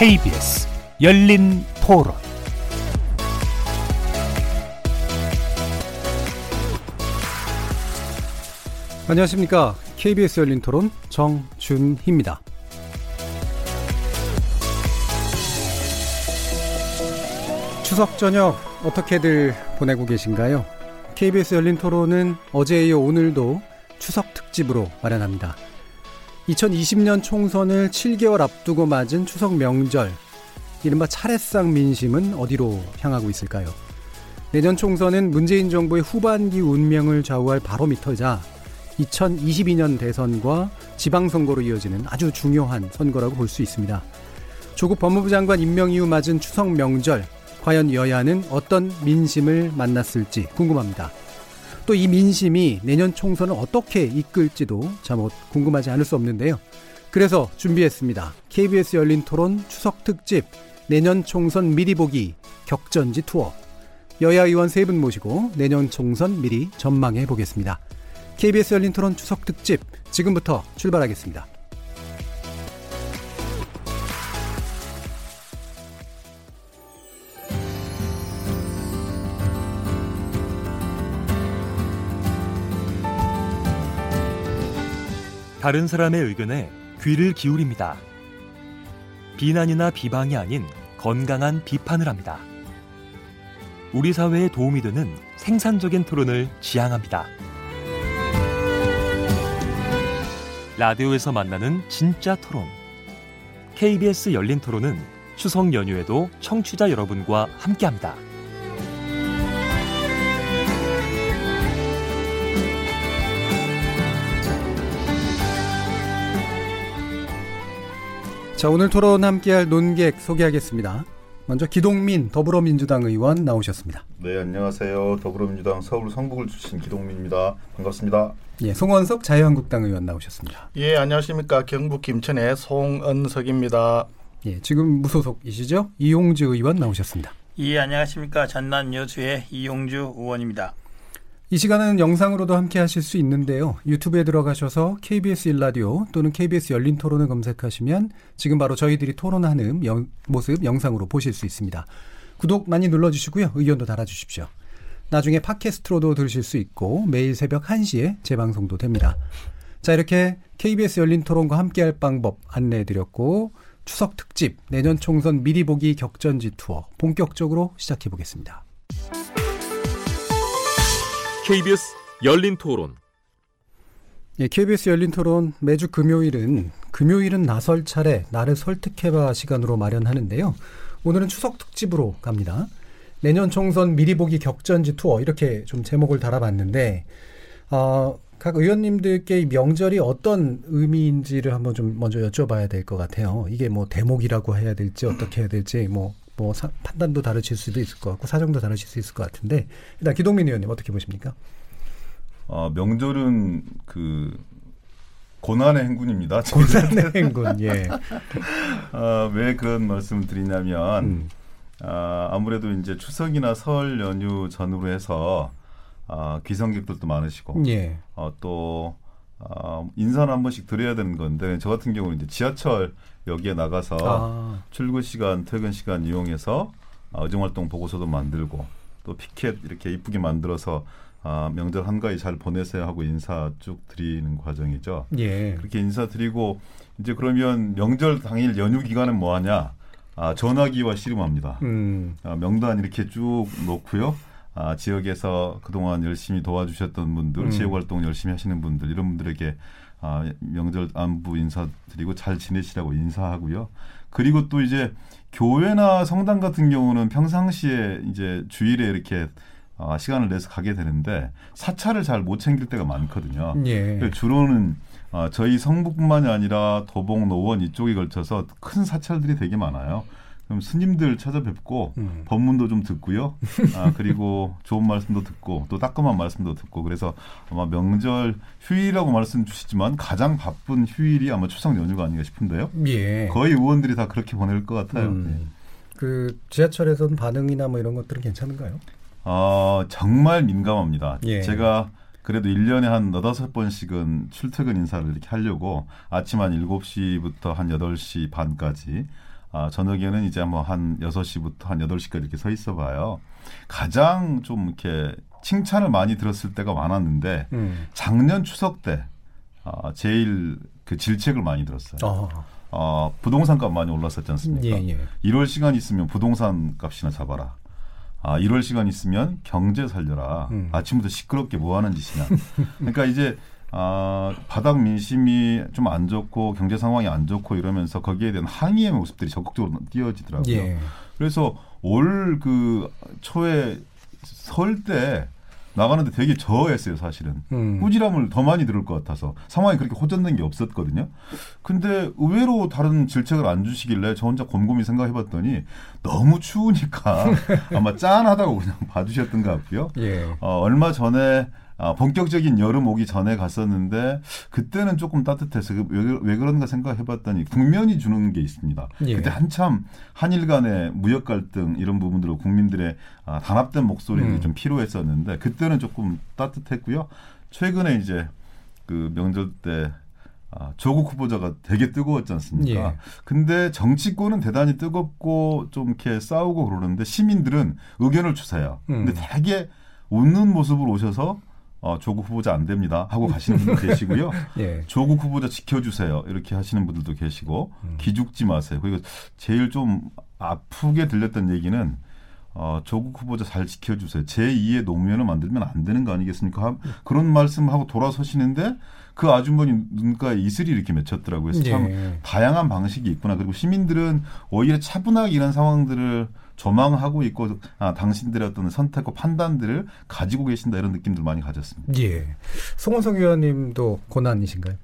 KBS 열린 토론 안녕하십니까. KBS 열린 토론 정준희입니다. 추석 저녁 어떻게들 보내고 계신가요? KBS 열린 토론은 어제에 이어 오늘도 추석 특집으로 마련합니다. 2020년 총선을 7개월 앞두고 맞은 추석 명절, 이른바 차례상 민심은 어디로 향하고 있을까요? 내년 총선은 문재인 정부의 후반기 운명을 좌우할 바로미터자 2022년 대선과 지방선거로 이어지는 아주 중요한 선거라고 볼 수 있습니다. 조국 법무부 장관 임명 이후 맞은 추석 명절, 과연 여야는 어떤 민심을 만났을지 궁금합니다. 또 이 민심이 내년 총선을 어떻게 이끌지도 참못 궁금하지 않을 수 없는데요. 그래서 준비했습니다. KBS 열린 토론 추석 특집 내년 총선 미리 보기 격전지 투어. 여야 의원 세 분 모시고 내년 총선 미리 전망해 보겠습니다. KBS 열린 토론 추석 특집 지금부터 출발하겠습니다. 다른 사람의 의견에 귀를 기울입니다. 비난이나 비방이 아닌 건강한 비판을 합니다. 우리 사회에 도움이 되는 생산적인 토론을 지향합니다. 라디오에서 만나는 진짜 토론. KBS 열린 토론은 추석 연휴에도 청취자 여러분과 함께합니다. 자, 오늘 토론 함께할 논객 소개하겠습니다. 먼저 기동민 더불어민주당 의원 나오셨습니다. 네, 안녕하세요. 더불어민주당 서울 성북을 출신 기동민입니다. 반갑습니다. 예, 송원석 자유한국당 의원 나오셨습니다. 예, 안녕하십니까. 경북 김천의 송은석입니다. 예, 지금 무소속이시죠? 이용주 의원 나오셨습니다. 예, 안녕하십니까. 전남 여주의 이용주 의원입니다. 이 시간은 영상으로도 함께 하실 수 있는데요. 유튜브에 들어가셔서 KBS 일라디오 또는 KBS 열린 토론을 검색하시면 지금 바로 저희들이 토론하는 영, 모습 영상으로 보실 수 있습니다. 구독 많이 눌러주시고요. 의견도 달아주십시오. 나중에 팟캐스트로도 들으실 수 있고 매일 새벽 1시에 재방송도 됩니다. 자, 이렇게 KBS 열린 토론과 함께할 방법 안내해드렸고 추석 특집 내년 총선 미리 보기 격전지 투어 본격적으로 시작해 보겠습니다. KBS 열린 토론. 예, KBS 열린 토론 매주 금요일은 금요일은 나설 차례 나를 설득해봐 시간으로 마련하는데요. 오늘은 추석 특집으로 갑니다. 내년 총선 미리 보기 격전지 투어 이렇게 좀 제목을 달아봤는데 어, 각 의원님들께 이 명절이 어떤 의미인지를 한번 좀 먼저 여쭤봐야 될 것 같아요. 이게 뭐 대목이라고 해야 될지 어떻게 해야 될지 뭐, 뭐 사, 판단도 다르실 수도 있을 것 같고 사정도 다르실 수 있을 것 같은데 일단 기동민 의원님 어떻게 보십니까? 어, 명절은 그 고난의 행군입니다. 고난의 행군. 예. 어, 왜 그런 말씀을 드리냐면 음. 아, 아무래도 이제 추석이나 설 연휴 전후로 해서 아, 귀성객들도 많으시고 예. 어, 또 어, 인사는 한 번씩 드려야 되는 건데 저 같은 경우는 이제 지하철 역에 나가서 아. 출근 시간, 퇴근 시간 이용해서 어, 의정활동 보고서도 만들고 또 피켓 이렇게 이쁘게 만들어서 아, 명절 한가위 잘 보내세요 하고 인사 쭉 드리는 과정이죠. 예. 그렇게 인사 드리고 이제 그러면 명절 당일 연휴 기간은 뭐 하냐? 아, 전화기와 씨름합니다. 음. 아, 명단 이렇게 쭉 놓고요. 아, 지역에서 그동안 열심히 도와주셨던 분들, 음. 지역 활동 열심히 하시는 분들 이런 분들에게 아, 명절 안부 인사드리고 잘 지내시라고 인사하고요. 그리고 또 이제 교회나 성당 같은 경우는 평상시에 이제 주일에 이렇게 아, 시간을 내서 가게 되는데 사찰을 잘 못 챙길 때가 많거든요. 예. 그 주로는 아, 저희 성북뿐만이 아니라 도봉, 노원 이쪽에 걸쳐서 큰 사찰들이 되게 많아요. 그럼 스님들 찾아뵙고 음. 법문도 좀 듣고요. 아, 그리고 좋은 말씀도 듣고 또 따끔한 말씀도 듣고 그래서 아마 명절 휴일이라고 말씀 주시지만 가장 바쁜 휴일이 아마 추석 연휴가 아닌가 싶은데요. 예. 거의 의원들이 다 그렇게 보낼 것 같아요. 음. 네. 그 지하철에서는 반응이나 뭐 이런 것들은 괜찮은가요? 어, 정말 민감합니다. 예. 제가 그래도 1년에 한 너다섯 번씩은 출퇴근 인사를 이렇게 하려고 아침 한 7시부터 한 8시 반까지 아, 저녁에는 이제 뭐 한 6시부터 한 8시까지 이렇게 서 있어 봐요. 가장 좀 이렇게 칭찬을 많이 들었을 때가 많았는데 음. 작년 추석 때 아, 제일 그 질책을 많이 들었어요. 어. 어, 부동산 값 많이 올랐었지 않습니까? 예, 예. 1월 시간 있으면 부동산 값이나 잡아라. 아, 1월 시간 있으면 경제 살려라. 음. 아침부터 시끄럽게 뭐 하는 짓이냐. 그러니까 이제 아, 바닥 민심이 좀 안 좋고 경제 상황이 안 좋고 이러면서 거기에 대한 항의의 모습들이 적극적으로 띄어지더라고요. 예. 그래서 올 그 초에 설 때 나가는데 되게 저했어요, 사실은. 음. 꾸지람을 더 많이 들을 것 같아서 상황이 그렇게 호전된 게 없었거든요. 근데 의외로 다른 질책을 안 주시길래 저 혼자 곰곰이 생각해 봤더니 너무 추우니까 아마 짠하다고 그냥 봐주셨던 것 같고요. 예. 어, 얼마 전에 아, 본격적인 여름 오기 전에 갔었는데 그때는 조금 따뜻해서 그 왜, 왜 그런가 생각해봤더니 국면이 주는 게 있습니다. 예. 그때 한참 한일 간의 무역 갈등 이런 부분들로 국민들의 아, 단합된 목소리들이 음. 좀 필요했었는데 그때는 조금 따뜻했고요. 최근에 이제 그 명절 때 아, 조국 후보자가 되게 뜨거웠지 않습니까? 예. 근데 정치권은 대단히 뜨겁고 좀 이렇게 싸우고 그러는데 시민들은 의견을 주세요. 근데 음. 되게 웃는 모습으로 오셔서 어, 조국 후보자 안 됩니다 하고 가시는 분도 계시고요. 예. 조국 후보자 지켜주세요 이렇게 하시는 분들도 계시고 음. 기죽지 마세요. 그리고 제일 좀 아프게 들렸던 얘기는 어, 조국 후보자 잘 지켜주세요. 제2의 노무현을 만들면 안 되는 거 아니겠습니까? 하- 그런 말씀하고 돌아서시는데 그 아주머니 눈가에 이슬이 이렇게 맺혔더라고요. 그래서 참 예. 다양한 방식이 있구나. 그리고 시민들은 오히려 차분하게 이런 상황들을 조망하고 있고 아, 당신들의 어떤 선택과 판단들을 가지고 계신다 이런 느낌들 많이 가졌습니다. 예. 송원석 의원님도 고난이신가요?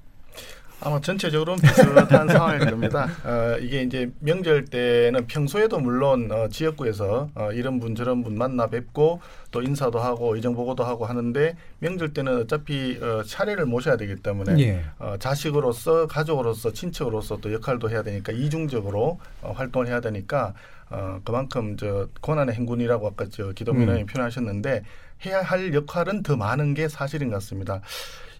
아마 전체적으로는 비슷한 상황일 겁니다. 어, 이게 이제 명절 때는 평소에도 물론 어, 지역구에서 어, 이런 분 저런 분 만나 뵙고 또 인사도 하고 이정 보고도 하고 하는데 명절 때는 어차피 어, 차례를 모셔야 되기 때문에 예. 어, 자식으로서 가족으로서 친척으로서 또 역할도 해야 되니까 이중적으로 어, 활동을 해야 되니까 어, 그만큼 저 고난의 행군이라고 아까 저 기동민 음. 의원이 표현하셨는데 해야 할 역할은 더 많은 게 사실인 것 같습니다.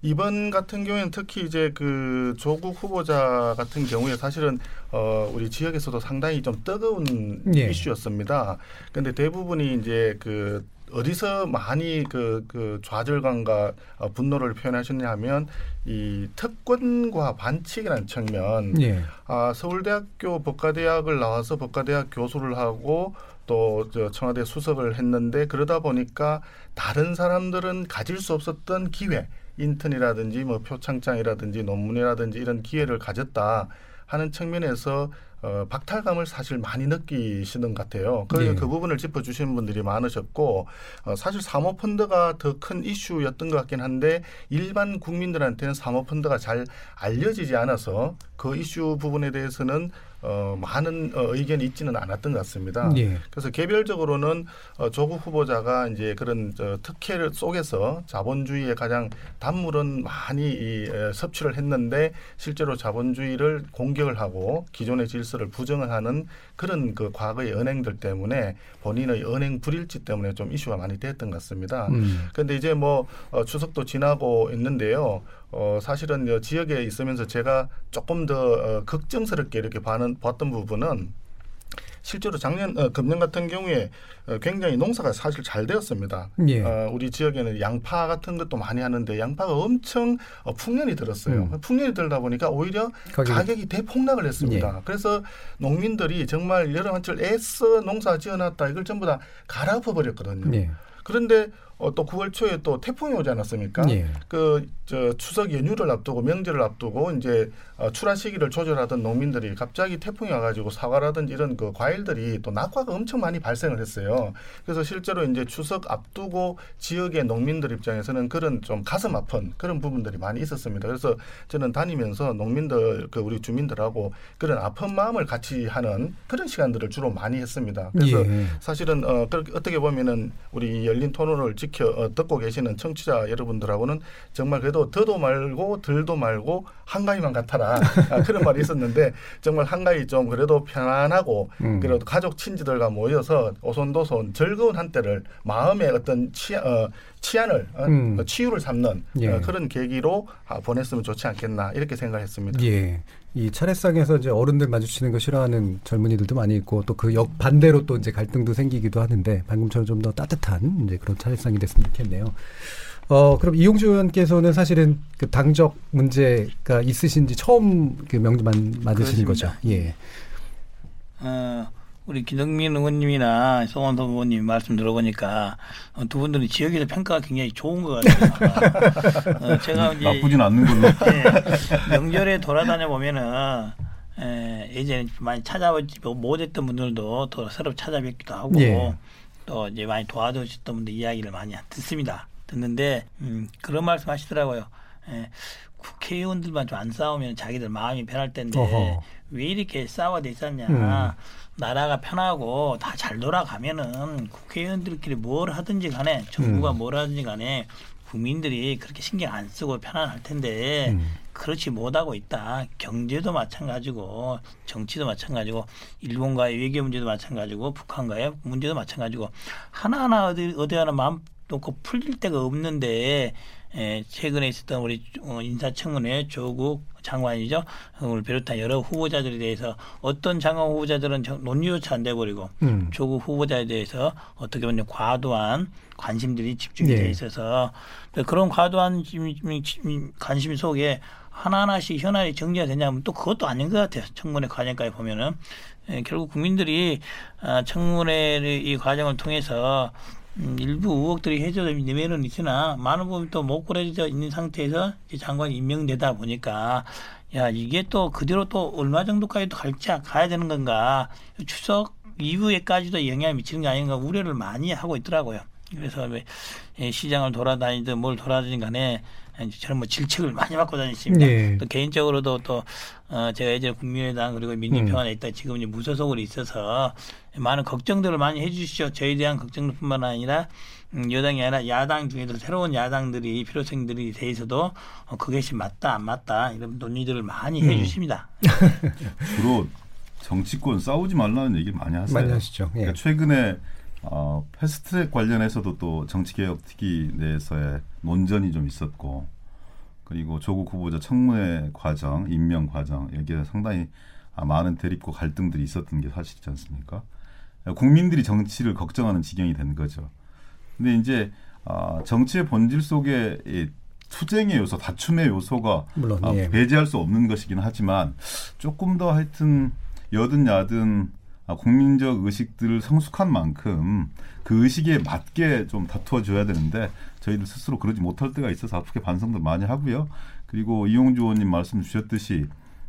이번 같은 경우에는 특히 이제 그 조국 후보자 같은 경우에 사실은 어 우리 지역에서도 상당히 좀 뜨거운 예. 이슈였습니다. 근데 대부분이 이제 그 어디서 많이 그, 그 좌절감과 어, 분노를 표현하셨냐 하면 이 특권과 반칙이라는 측면 예. 아, 서울대학교 법과대학을 나와서 법과대학 교수를 하고 또저 청와대 수석을 했는데 그러다 보니까 다른 사람들은 가질 수 없었던 기회, 인턴이라든지 뭐 표창장이라든지 논문이라든지 이런 기회를 가졌다 하는 측면에서 어, 박탈감을 사실 많이 느끼시는 것 같아요. 그, 예. 그 부분을 짚어주시는 분들이 많으셨고 어, 사실 사모펀드가 더 큰 이슈였던 것 같긴 한데 일반 국민들한테는 사모펀드가 잘 알려지지 않아서 그 이슈 부분에 대해서는 어, 많은 어, 의견이 있지는 않았던 것 같습니다. 예. 그래서 개별적으로는 어, 조국 후보자가 이제 그런 저, 특혜를 속에서 자본주의의 가장 단물은 많이 이, 에, 섭취를 했는데 실제로 자본주의를 공격을 하고 기존의 질서를 부정을 하는 그런 그 과거의 은행들 때문에 본인의 은행 불일치 때문에 좀 이슈가 많이 됐던 것 같습니다. 음. 근데 이제 뭐 어, 추석도 지나고 있는데요. 어, 사실은 요 지역에 있으면서 제가 조금 더 어, 걱정스럽게 이렇게 봐는, 봤던 부분은 실제로 작년 어, 금년 같은 경우에 어, 굉장히 농사가 사실 잘 되었습니다. 예. 어, 우리 지역에는 양파 같은 것도 많이 하는데 양파가 엄청 어, 풍년이 들었어요. 음. 풍년이 들다 보니까 오히려 가격이- 가격이 대폭락을 예. 했습니다. 그래서 농민들이 정말 여름 한철 애써 농사 지어놨다 이걸 전부 다 갈아엎어 버렸거든요. 예. 그런데 어, 또 9월 초에 또 태풍이 오지 않았습니까? 예. 그저 추석 연휴를 앞두고 명절을 앞두고 이제 어, 출하 시기를 조절하던 농민들이 갑자기 태풍이 와가지고 사과라든지 이런 그 과일들이 또 낙과가 엄청 많이 발생을 했어요. 그래서 실제로 이제 추석 앞두고 지역의 농민들 입장에서는 그런 좀 가슴 아픈 그런 부분들이 많이 있었습니다. 그래서 저는 다니면서 농민들 그 우리 주민들하고 그런 아픈 마음을 같이 하는 그런 시간들을 주로 많이 했습니다. 그래서 예. 사실은 어, 어떻게 보면은 우리 열린 토론을 지켜 어, 듣고 계시는 청취자 여러분들하고는 정말 그래도 더도 말고 덜도 말고 한가위만 같아라 아, 그런 말이 있었는데 정말 한가위 좀 그래도 편안하고 음. 그래도 가족 친지들과 모여서 오손도손 즐거운 한때를 마음의 어떤 치안, 어, 치안을 어, 음. 치유를 삼는 예. 어, 그런 계기로 아, 보냈으면 좋지 않겠나 이렇게 생각했습니다. 예. 이 차례상에서 이제 어른들 마주치는 거 싫어하는 젊은이들도 많이 있고 또 그 역 반대로 또 이제 갈등도 생기기도 하는데 방금처럼 좀 더 따뜻한 이제 그런 차례상이 됐으면 좋겠네요. 어 그럼 이용주 의원께서는 사실은 그 당적 문제가 있으신지 처음 그 명만 맞으시는 거죠. 예. 어, 우리 기덕민 의원님이나 송원석 의원님 말씀 들어보니까 어, 두 분들은 지역에서 평가가 굉장히 좋은 것 같아요. 어, 제가 이제 나쁘진 않는 걸로. 예, 명절에 돌아다녀 보면은 에, 예전에 많이 찾아보지 못했던 분들도 더 새로 찾아뵙기도 하고 예. 또 이제 많이 도와주셨던 분들 이야기를 많이 듣습니다. 듣는데 음, 그런 말씀 하시더라고요. 에, 국회의원들만 좀 안 싸우면 자기들 마음이 편할 텐데 어허. 왜 이렇게 싸워돼 있었냐. 음. 나라가 편하고 다 잘 돌아가면은 국회의원들끼리 뭘 하든지 간에 정부가 음. 뭘 하든지 간에 국민들이 그렇게 신경 안 쓰고 편안할 텐데 음. 그렇지 못하고 있다. 경제도 마찬가지고 정치도 마찬가지고 일본과의 외교 문제도 마찬가지고 북한과의 문제도 마찬가지고 하나하나 어디 어디 하나 마음 놓고 풀릴 데가 없는데 에, 최근에 있었던 우리 어, 인사청문회 조국 장관이죠. 을 비롯한 여러 후보자들에 대해서 어떤 장관 후보자들은 정- 논의조차 안 돼버리고 음. 조국 후보자에 대해서 어떻게 보면 과도한 관심들이 집중이 예. 돼 있어서 그런 과도한 관심 속에 하나하나씩 현안이 정리가 되냐면 또 그것도 아닌 것 같아요. 청문회 과정까지 보면은 예, 결국 국민들이 아, 청문회 이 과정을 통해서 음, 일부 의혹들이 해소되면 있으나 많은 부분이 또 못 고려져 있는 상태에서 장관이 임명되다 보니까 야 이게 또 그대로 또 얼마 정도까지 또 갈지 가야 되는 건가 추석 이후에까지도 영향을 미치는 게 아닌가 우려를 많이 하고 있더라고요. 그래서 왜 예, 시장을 돌아다니든 뭘 돌아다니든 간에 이제 저는 뭐 질책을 많이 받고 다녔습니다. 예. 또 개인적으로도 또 어, 제가 예전에 국민의당 그리고 민주평안에 있다 지금 이제 무소속으로 있어서 많은 걱정들을 많이 해주시죠. 저에 대한 걱정뿐만 아니라 음, 여당이 아니라 야당 중에도 새로운 야당들이 필요성들이 대해서도 어, 그것이 맞다 안 맞다 이런 논의들을 많이 음. 해주십니다. 주로 정치권 싸우지 말라는 얘기를 많이 하세요. 많이 하시죠. 예. 그러니까 최근에 어, 패스트트랙 관련해서도 또 정치개혁 특위 내에서의 논전이 좀 있었고 그리고 조국 후보자 청문회 과정, 임명 과정 여기에 상당히 아, 많은 대립과 갈등들이 있었던 게 사실이지 않습니까? 국민들이 정치를 걱정하는 지경이 된 거죠. 근데 이제 아, 정치의 본질 속에 이 투쟁의 요소, 다툼의 요소가 물론 아, 예. 배제할 수 없는 것이긴 하지만 조금 더 하여튼 여든 야든 아, 국민적 의식들을 성숙한 만큼 그 의식에 맞게 좀 다투어 줘야 되는데 저희들 스스로 그러지 못할 때가 있어서 앞으로 반성도 많이 하고요. 그리고 이용주 의원님 말씀 주셨듯이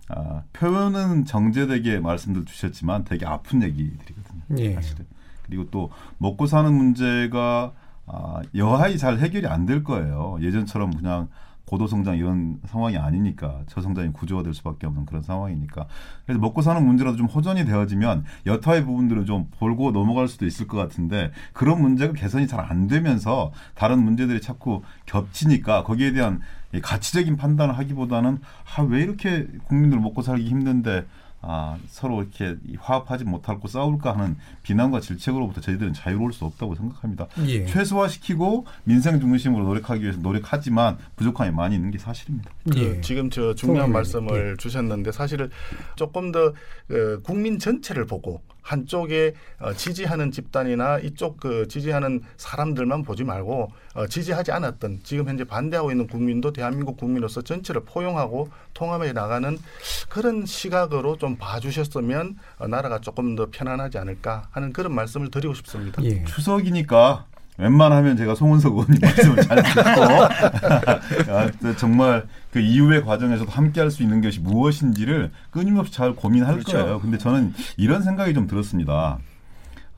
아, 표현은 정제되게 말씀들 주셨지만 되게 아픈 얘기들이거든요. 예. 사실은. 그리고 또 먹고 사는 문제가 아, 여하히 잘 해결이 안 될 거예요. 예전처럼 그냥 고도성장 이런 상황이 아니니까 저성장이 구조가 될 수밖에 없는 그런 상황이니까. 그래서 먹고 사는 문제라도 좀 호전이 되어지면 여타의 부분들을 좀 볼고 넘어갈 수도 있을 것 같은데 그런 문제가 개선이 잘 안 되면서 다른 문제들이 자꾸 겹치니까 거기에 대한 이 가치적인 판단을 하기보다는 아, 왜 이렇게 국민들 먹고 살기 힘든데 아, 서로 이렇게 이 화합하지 못하고 싸울까 하는 비난과 질책으로부터 저희들은 자유로울 수 없다고 생각합니다. 예. 최소화시키고 민생 중심으로 노력하기 위해서 노력하지만 부족함이 많이 있는 게 사실입니다. 그 예. 지금 저 중요한 말씀을 주셨는데 사실 조금 더 어, 국민 전체를 보고 한쪽에 어, 지지하는 집단이나 이쪽 그 지지하는 사람들만 보지 말고 어, 지지하지 않았던 지금 현재 반대하고 있는 국민도 대한민국 국민으로서 전체를 포용하고 통합해 나가는 그런 시각으로 좀 봐주셨으면 어, 나라가 조금 더 편안하지 않을까 하는 그런 말씀을 드리고 싶습니다. 예. 추석이니까 웬만하면 제가 송은석 의원님 말씀을 잘 듣고 아, 또 정말 그 이후의 과정에서도 함께 할 수 있는 것이 무엇인지를 끊임없이 잘 고민할 그렇죠. 거예요. 근데 저는 이런 생각이 좀 들었습니다.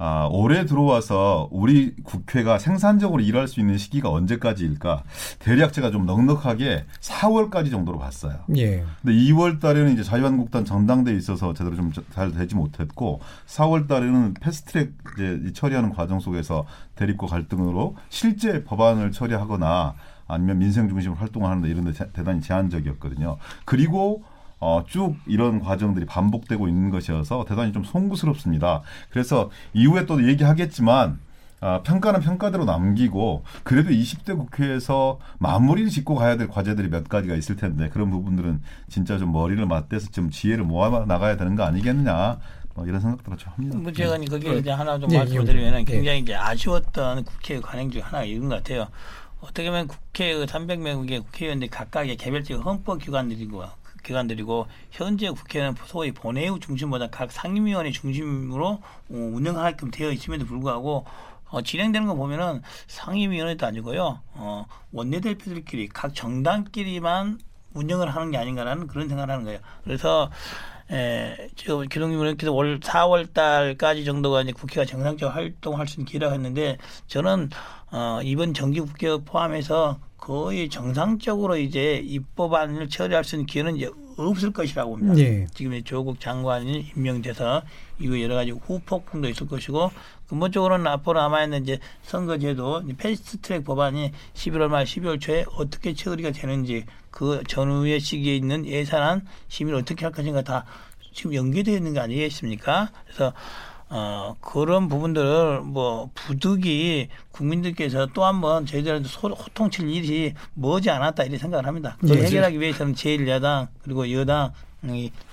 아, 올해 들어와서 우리 국회가 생산적으로 일할 수 있는 시기가 언제까지일까? 대략 제가 좀 넉넉하게 4월까지 정도로 봤어요. 예. 근데 2월 달에는 이제 자유한국당 전당대에 있어서 제대로 좀 잘 되지 못했고 4월 달에는 패스트트랙 이제 이 처리하는 과정 속에서 대립과 갈등으로 실제 법안을 처리하거나 아니면 민생 중심으로 활동을 하는데 이런 데 제- 대단히 제한적이었거든요. 그리고 어, 쭉 이런 과정들이 반복되고 있는 것이어서 대단히 좀 송구스럽습니다. 그래서 이후에 또 얘기하겠지만 아, 평가는 평가대로 남기고 그래도 20대 국회에서 마무리를 짓고 가야 될 과제들이 몇 가지가 있을 텐데 그런 부분들은 진짜 좀 머리를 맞대서 좀 지혜를 모아 나가야 되는 거 아니겠느냐 뭐 이런 생각들을 좀 합니다. 뭐 제가 거기에 이제 하나 좀 예, 말씀을 드리면 예. 굉장히 이제 아쉬웠던 국회 관행 중 하나가 이런 것 같아요. 어떻게 보면 국회 그 300명의 국회의원들이 각각의 개별적 헌법 기관들이고 기관들이고 현재 국회는 소위 본회의 중심보다 각 상임위원회 중심으로 어, 운영하게끔 되어 있음에도 불구하고 어, 진행되는 거 보면은 상임위원회도 아니고요. 어, 원내대표들끼리 각 정당끼리만 운영을 하는 게 아닌가라는 그런 생각을 하는 거예요. 그래서 에, 지금 기동님은 그래서 올 4월 달까지 정도가 이제 국회가 정상적으로 활동할 수 있는 기회라고 했는데 저는 어, 이번 정기 국회 포함해서 거의 정상적으로 이제 입법안을 처리할 수 있는 기회는 이제 없을 것이라고 봅니다. 예. 지금 조국 장관이 임명돼서 이후 여러 가지 후폭풍도 있을 것이고 근본적으로는 앞으로 남아있는 이제 선거제도 패스트트랙 법안이 11월 말 12월 초에 어떻게 처리가 되는지 그 전후의 시기에 있는 예산안 심의를 어떻게 할 것인가 다 지금 연계되어 있는 거 아니겠습니까? 그래서 어, 그런 부분들을 뭐 부득이 국민들께서 또 한번 저희들한테 소- 호통칠 일이 머지 않았다 이렇게 생각을 합니다. 그걸 예. 해결하기 위해 서는 제1야당 그리고 여당이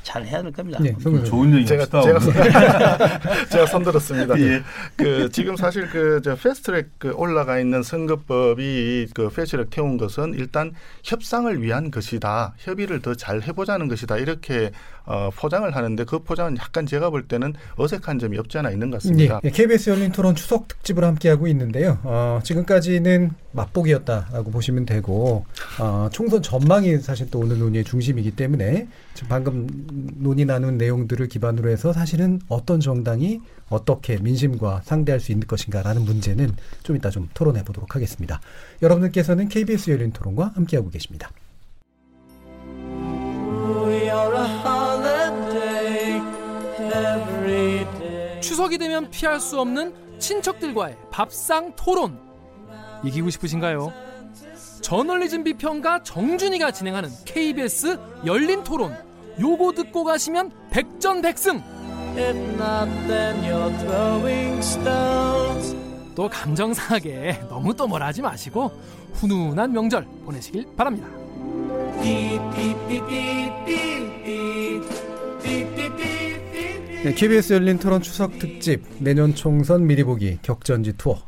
잘 해야 될 겁니다. 의원님. 좋은 얘기 제가. 제가. 제가 손들었습니다. 예. 그 지금 사실 그 저 패스트트랙 그 올라가 있는 선거법이 그 패스트트랙 태운 것은 일단 협상을 위한 것이다. 협의를 더 잘 해보자는 것이다. 이렇게 어, 포장을 하는데 그 포장은 약간 제가 볼 때는 어색한 점이 없지 않아 있는 것 같습니다. 예, KBS 열린 토론 추석 특집을 함께하고 있는데요. 어, 지금까지는 맛보기였다라고 보시면 되고 어, 총선 전망이 사실 또 오늘 논의의 중심이기 때문에 지금 방금 논의 나눈 내용들을 기반으로 해서 사실은 어떤 정당이 어떻게 민심과 상대할 수 있는 것인가라는 문제는 좀 이따 좀 토론해 보도록 하겠습니다. 여러분들께서는 KBS 열린 토론과 함께하고 계십니다. 추석이 되면 피할 수 없는 친척들과의 밥상 토론 이기고 싶으신가요? 저널리즘 비평가 정준이가 진행하는 KBS 열린 토론 요거 듣고 가시면 백전백승 또 감정상하게 너무 또 뭐라 하지 마시고 훈훈한 명절 보내시길 바랍니다 네, KBS 열린 토론 추석 특집 내년 총선 미리 보기 격전지 투어.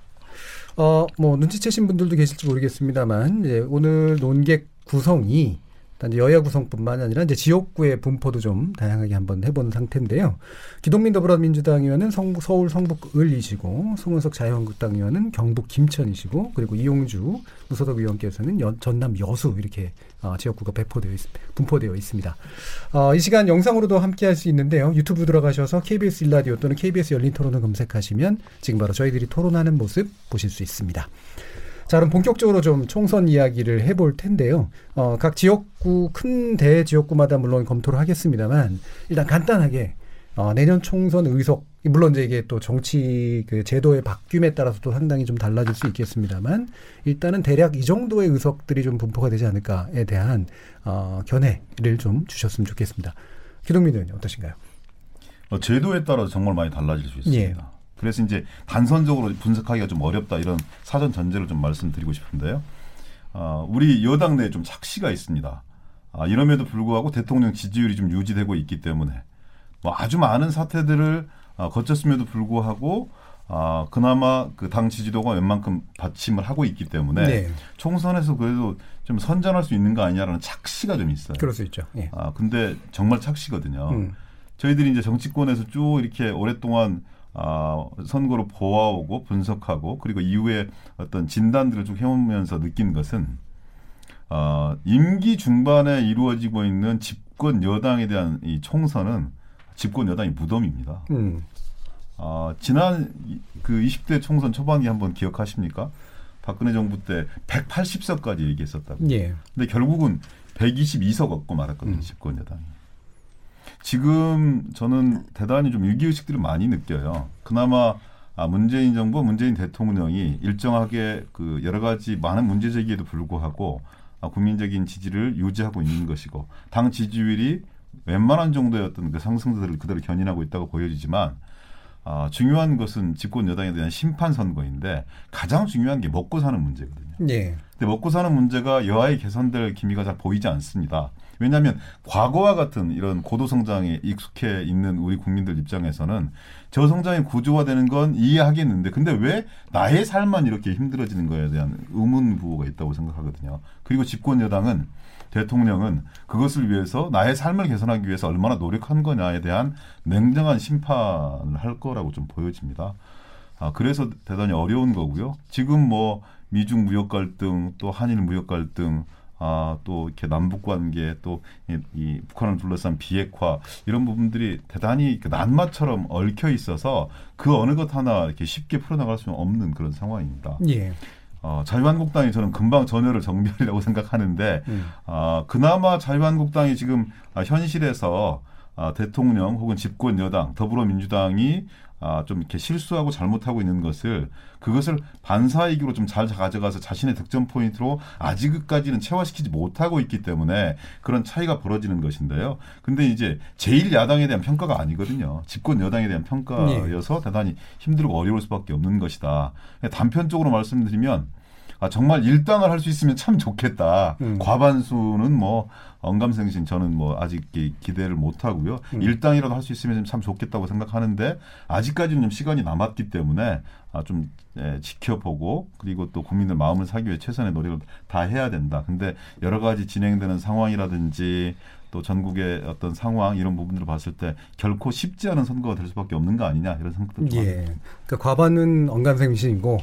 어, 뭐 눈치채신 분들도 계실지 모르겠습니다만 이제 오늘 논객 구성이 단지 여야 구성뿐만 아니라 이제 지역구의 분포도 좀 다양하게 한번 해본 상태인데요. 기동민 더불어민주당 의원은 성북, 서울 성북 을이시고 송은석 자유한국당 의원은 경북 김천이시고 그리고 이용주 무소속 의원께서는 연- 전남 여수 이렇게 어, 지역구가 배포되어 있, 분포되어 있습니다. 어, 이 시간 영상으로도 함께할 수 있는데요. 유튜브 들어가셔서 KBS 일라디오 또는 KBS 열린 토론을 검색하시면 지금 바로 저희들이 토론하는 모습 보실 수 있습니다. 자, 그럼 본격적으로 좀 총선 이야기를 해볼 텐데요. 어, 각 지역구, 큰 대지역구마다 물론 검토를 하겠습니다만, 일단 간단하게, 어, 내년 총선 의석, 물론 이제 이게 또 정치 그 제도의 바뀜에 따라서 또 상당히 좀 달라질 수 있겠습니다만, 일단은 대략 이 정도의 의석들이 좀 분포가 되지 않을까에 대한, 어, 견해를 좀 주셨으면 좋겠습니다. 기동민 의원님 어떠신가요? 어, 제도에 따라 정말 많이 달라질 수 있습니다. 예. 그래서 이제 단선적으로 분석하기가 좀 어렵다 이런 사전 전제를 좀 말씀드리고 싶은데요. 아, 우리 여당 내에 좀 착시가 있습니다. 아, 이럼에도 불구하고 대통령 지지율이 좀 유지되고 있기 때문에 뭐 아주 많은 사태들을 아, 거쳤음에도 불구하고 아, 그나마 그 당 지지도가 웬만큼 받침을 하고 있기 때문에 네. 총선에서 그래도 좀 선전할 수 있는 거 아니냐라는 착시가 좀 있어요. 그럴 수 있죠. 예. 아, 근데 정말 착시거든요. 음. 저희들이 이제 정치권에서 쭉 이렇게 오랫동안 아, 선거로 보아오고 분석하고 그리고 이후에 어떤 진단들을 쭉 해오면서 느낀 것은 아, 임기 중반에 이루어지고 있는 집권 여당에 대한 이 총선은 집권 여당이 무덤입니다. 음. 아, 지난 이- 그 20대 총선 초반기 한번 기억하십니까? 박근혜 정부 때 180석까지 얘기했었다고. 예. 근데 결국은 122석 얻고 말았거든요, 음. 집권 여당이. 지금 저는 대단히 좀 위기의식들을 많이 느껴요. 그나마 아, 문재인 정부, 문재인 대통령이 일정하게 그 여러 가지 많은 문제 제기에도 불구하고 아, 국민적인 지지를 유지하고 있는 것이고 당 지지율이 웬만한 정도의 어떤 그 상승세를 그대로 견인하고 있다고 보여지지만 아, 중요한 것은 집권 여당에 대한 심판 선거인데 가장 중요한 게 먹고 사는 문제거든요. 예. 근데 먹고 사는 문제가 여하에 개선될 기미가 잘 보이지 않습니다. 왜냐하면 과거와 같은 이런 고도 성장에 익숙해 있는 우리 국민들 입장에서는 저성장이 구조화되는 건 이해하겠는데 근데 왜 나의 삶만 이렇게 힘들어지는 거에 대한 의문 부호가 있다고 생각하거든요. 그리고 집권 여당은 대통령은 그것을 위해서 나의 삶을 개선하기 위해서 얼마나 노력한 거냐에 대한 냉정한 심판을 할 거라고 좀 보여집니다. 아, 그래서 대단히 어려운 거고요. 지금 뭐 미중 무역 갈등 또 한일 무역 갈등 아, 또 이렇게 남북 관계 또이 북한을 둘러싼 비핵화 이런 부분들이 대단히 그 난마처럼 얽혀 있어서 그 어느 것 하나 이렇게 쉽게 풀어나갈 수는 없는 그런 상황입니다. 예. 어, 자유한국당이 저는 금방 전열을 정비하리라고 생각하는데 음. 아, 그나마 자유한국당이 지금 아, 현실에서 아, 대통령 혹은 집권 여당 더불어민주당이 아, 좀 이렇게 실수하고 잘못하고 있는 것을 그것을 반사이익으로 좀 잘 가져가서 자신의 득점 포인트로 아직까지는 체화시키지 못하고 있기 때문에 그런 차이가 벌어지는 것인데요. 근데 이제 제일 야당에 대한 평가가 아니거든요. 집권 여당에 대한 평가여서 대단히 힘들고 어려울 수밖에 없는 것이다. 단편적으로 말씀드리면 아, 정말 일당을 할 수 있으면 참 좋겠다. 음. 과반수는 뭐 언감생신 저는 뭐 아직 기- 기대를 못 하고요. 음. 일당이라도 할 수 있으면 참 좋겠다고 생각하는데 아직까지는 좀 시간이 남았기 때문에 아, 좀 예, 지켜보고 그리고 또 국민들 마음을 사기 위해 최선의 노력을 다 해야 된다. 근데 여러 가지 진행되는 상황이라든지 또 전국의 어떤 상황 이런 부분들을 봤을 때 결코 쉽지 않은 선거가 될 수밖에 없는 거 아니냐 이런 생각도 좀 예. 그러니까 과반은 언감생심이고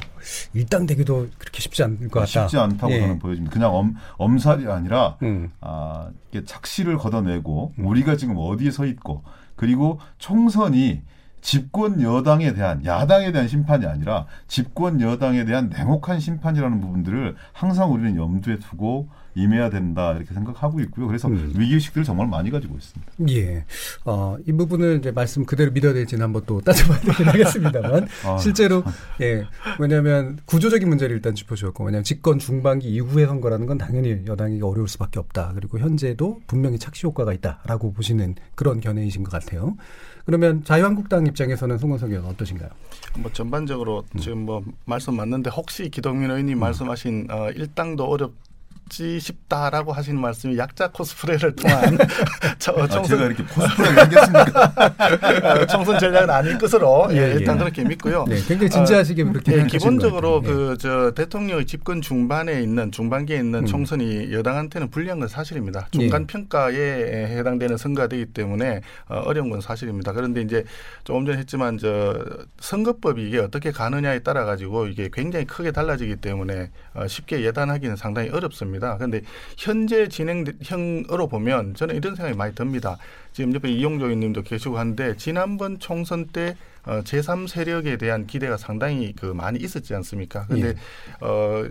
일당되기도 그렇게 쉽지 않을 것 같다. 쉽지 않다고 예. 저는 보여집니다. 그냥 엄, 엄살이 아니라 음. 아, 이게 착시를 걷어내고 우리가 지금 어디에 서 있고 그리고 총선이 집권 여당에 대한 야당에 대한 심판이 아니라 집권 여당에 대한 냉혹한 심판이라는 부분들을 항상 우리는 염두에 두고 임해야 된다 이렇게 생각하고 있고요. 그래서 음. 위기의식들을 정말 많이 가지고 있습니다. 예. 어, 이 부분을 이제 말씀 그대로 믿어야 될지는 한번 또 따져봐야 되긴 하겠습니다만 아, 실제로 예. 왜냐하면 구조적인 문제를 일단 짚어주었고 왜냐하면 집권 중반기 이후의 선거라는 건 당연히 여당이 어려울 수밖에 없다. 그리고 현재도 분명히 착시 효과가 있다라고 보시는 그런 견해이신 것 같아요. 그러면 자유한국당 입장에서는 송건석 의원 어떠신가요? 뭐 전반적으로 음. 지금 뭐 말씀 맞는데 혹시 기동민 의원님 말씀하신 어, 일당도 어렵 지 싶다라고 하시는 말씀이 약자 코스프레를 통한 저, 아, 총선 제가 이렇게 코스프레를 하겠습니까? 어, 총선 전략은 아닐 것으로 예, 예, 예. 일단 그렇게 믿고요. 네, 굉장히 진지하시게 어, 그렇게 예, 기본적으로 것 같아요. 그저 대통령의 집권 중반에 있는 중반기에 있는 음. 총선이 여당한테는 불리한 건 사실입니다. 예. 중간 평가에 해당되는 선거가 되기 때문에 어, 어려운 건 사실입니다. 그런데 이제 조금 전에 했지만 저 선거법이 이게 어떻게 가느냐에 따라 가지고 이게 굉장히 크게 달라지기 때문에 어, 쉽게 예단하기는 상당히 어렵습니다. 그런데 현재 진행형으로 보면 저는 이런 생각이 많이 듭니다. 지금 옆에 이용조 의원님도 계시고 한데 지난번 총선 때 어, 제3 세력에 대한 기대가 상당히 그 많이 있었지 않습니까? 근데 예. 어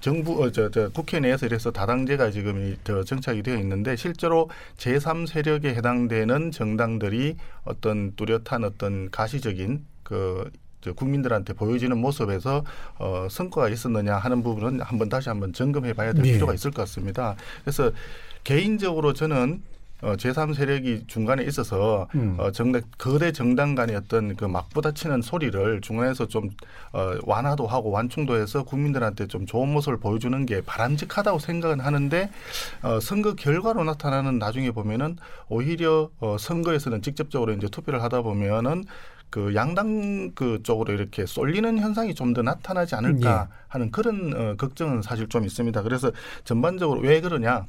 정부 어, 저, 저 국회 내에서 이래서 다당제가 지금 이, 저 정착이 되어 있는데 실제로 제3 세력에 해당되는 정당들이 어떤 뚜렷한 어떤 가시적인 그저 국민들한테 보여지는 모습에서 어, 성과가 있었느냐 하는 부분은 한번 다시 한번 점검해 봐야 될 예. 필요가 있을 것 같습니다. 그래서 개인적으로 저는 어, 제3 세력이 중간에 있어서 음. 어, 정당 거대 정당 간의 어떤 그 막부다치는 소리를 중간에서 좀 어, 완화도 하고 완충도 해서 국민들한테 좀 좋은 모습을 보여주는 게 바람직하다고 생각은 하는데 어, 선거 결과로 나타나는 나중에 보면은 오히려 어, 선거에서는 직접적으로 이제 투표를 하다 보면은 그 양당 그 쪽으로 이렇게 쏠리는 현상이 좀 더 나타나지 않을까 하는 그런 어, 걱정은 사실 좀 있습니다. 그래서 전반적으로 왜 그러냐?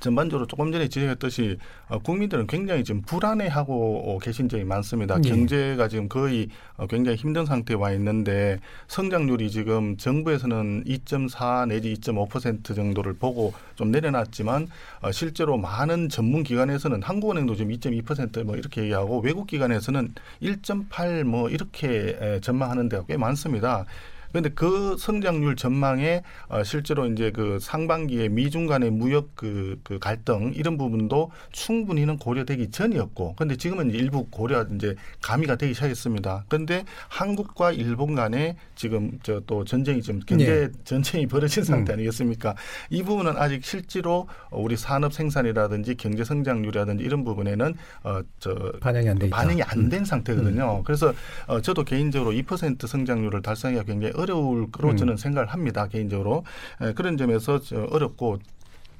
전반적으로 조금 전에 지적했듯이 어, 국민들은 굉장히 지금 불안해하고 어, 계신 점이 많습니다. 예. 경제가 지금 거의 어, 굉장히 힘든 상태에 와 있는데 성장률이 지금 정부에서는 2.4 내지 2.5% 정도를 보고 좀 내려놨지만 어, 실제로 많은 전문 기관에서는 한국은행도 지금 2.2%뭐 이렇게 얘기하고 외국 기관에서는 1.8 뭐 이렇게 에, 전망하는 데가 꽤 많습니다. 그런데 그 성장률 전망에 어, 실제로 이제 그 상반기에 미중 간의 무역 그, 그 갈등 이런 부분도 충분히는 고려되기 전이었고, 근데 지금은 일부 고려 이제 가미가 되기 시작했습니다. 그런데 한국과 일본 간에 지금 저 또 전쟁이 지금 경제 네. 전쟁이 벌어진 상태 음. 아니겠습니까? 이 부분은 아직 실제로 어, 우리 산업 생산이라든지 경제 성장률이라든지 이런 부분에는 어 저 반영이 안돼 있다. 반응이 안된 음. 상태거든요. 그래서 어, 저도 개인적으로 2% 성장률을 달성하기가 굉장히 어려울 거로 음. 저는 생각을 합니다. 개인적으로 에, 그런 점에서 저 어렵고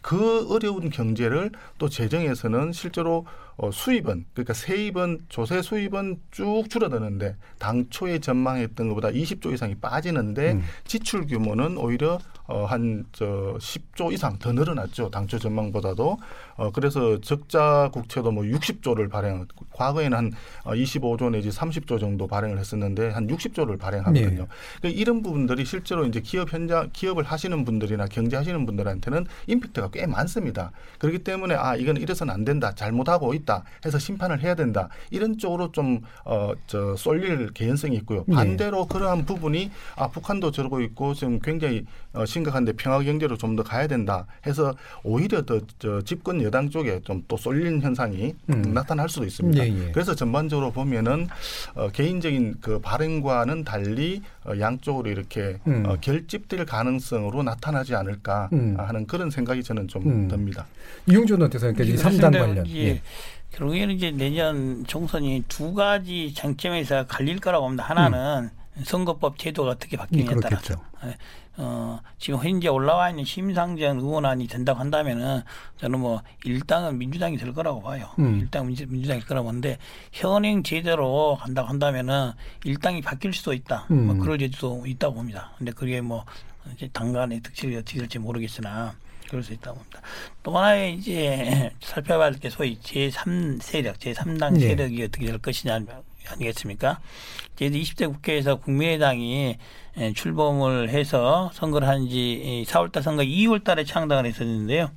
그 어려운 경제를 또 재정에서는 실제로 어, 수입은 그러니까 세입은 조세 수입은 쭉 줄어드는데 당초에 전망했던 것보다 20조 이상이 빠지는데 음. 지출 규모는 오히려 어, 한저 10조 이상 더 늘어났죠. 당초 전망보다도. 어, 그래서 적자 국채도 뭐 60조를 발행, 과거에는 한 어, 25조 내지 30조 정도 발행을 했었는데 한 60조를 발행하거든요. 네. 그러니까 이런 부분들이 실제로 이제 기업 현장, 기업을 하시는 분들이나 경제하시는 분들한테는 임팩트가 꽤 많습니다. 그렇기 때문에 아, 이건 이래서는 안 된다. 잘못하고 있다. 해서 심판을 해야 된다. 이런 쪽으로 좀, 어, 저, 쏠릴 개연성이 있고요. 네. 반대로 그러한 부분이 아, 북한도 저러고 있고 지금 굉장히 어, 심각한데 평화 경제로 좀 더 가야 된다 해서 오히려 더 저, 집권 여당 쪽에 좀 또 쏠리는 현상이 음. 나타날 수도 있습니다. 예, 예. 그래서 전반적으로 보면은 어, 개인적인 그 발행과는 달리 어, 양쪽으로 이렇게 음. 어, 결집될 가능성으로 나타나지 않을까 음. 하는 그런 생각이 저는 좀 음. 듭니다. 이용준 어때서 그러니까 이 예, 3당 그렇습니다. 관련. 예. 예. 결국에는 이제 내년 총선이 두 가지 쟁점에서 갈릴 거라고 봅니다. 하나는 선거법 제도가 어떻게 바뀌느냐에 음. 따라서. 예. 어, 지금 현재 올라와 있는 심상정 의원안이 된다고 한다면은 저는 뭐 일당은 민주당이 될 거라고 봐요. 음. 일당 민주, 민주당일 거라고 보는데 현행 제대로 간다고 한다면은 일당이 바뀔 수도 있다. 뭐 음. 그럴 제도도 있다고 봅니다. 근데 그게 뭐 이제 당간의 득실이 어떻게 될지 모르겠으나 그럴 수 있다고 봅니다. 또 하나의 이제 살펴봐야 할게 소위 제3 세력, 제3당 예. 세력이 어떻게 될 것이냐 아니겠습니까? 이제 20대 국회에서 국민의당이 에, 출범을 해서 선거를 한 지 4월달 선거 2월달에 창당을 했었는데요.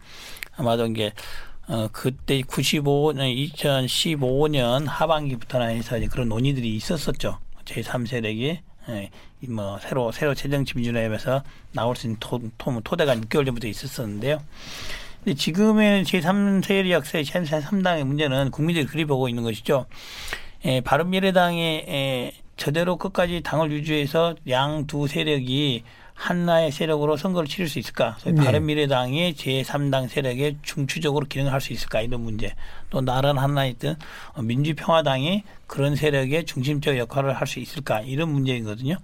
아마도 이게 어 그때 95년 2015년 하반기부터나 해서 이제 그런 논의들이 있었었죠. 제3 세력이 예, 이뭐 새로 새로 재정 집준화하면서 나올 수 있는 토, 토, 토대가 6개월 전부터 있었었는데요. 근데 지금의 제3 세력 제3당의 문제는 국민들이 그리 보고 있는 것이죠. 에, 바른미래당의 에, 저대로 끝까지 당을 유지해서 양 두 세력이 하나의 세력으로 선거를 치를 수 있을까? 소위 네. 바른미래당이 제3당 세력에 중추적으로 기능할 수 있을까? 이런 문제. 또 나란 하나 있든 어, 민주평화당이 그런 세력의 중심적 역할을 할 수 있을까? 이런 문제이거든요.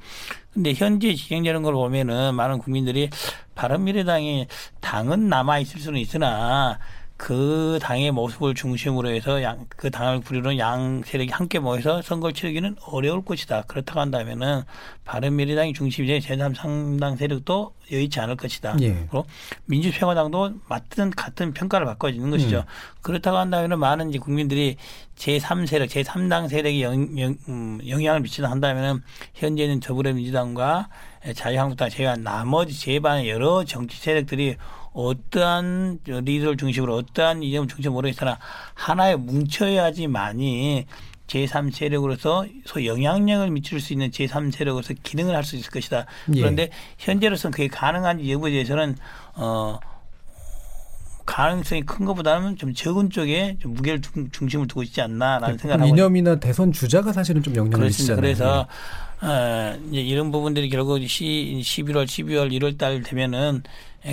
근데 현재 진행되는 걸 보면은 많은 국민들이 바른미래당이 당은 남아 있을 수는 있으나 그 당의 모습을 중심으로 해서 양, 그 당을 부르는 양 세력이 함께 모여서 선거를 치르기는 어려울 것이다. 그렇다고 한다면은 바른미래당이 중심이 된 제3상당 세력도 여의치 않을 것이다. 예. 그리고 민주평화당도 같은 같은 평가를 있는 것이죠. 그렇다고 한다면은 많은 이제 국민들이 제3 세력, 제3당 세력이 영, 영, 음, 영향을 미치다 한다면은 현재는 더불어민주당과 자유한국당 제외한 나머지 제반의 여러 정치 세력들이 어떠한 리더를 중심으로 어떠한 이념을 중심으로 모르겠으나 하나에 뭉쳐야지만이 제3 세력으로서 소 영향력을 미칠 수 있는 제3 세력으로서 기능을 할 수 있을 것이다. 예. 그런데 현재로서는 그게 가능한지 여부에 대해서는 어 가능성이 큰 것보다는 좀 적은 쪽에 좀 무게를 중, 중심을 두고 있지 않나라는 생각을 하고 이념이나 대선 주자가 사실은 좀 영향을 그렇습니다. 미치잖아요. 그래서 어, 이제 이런 부분들이 결국 시, 11월, 12월, 1월 달 되면은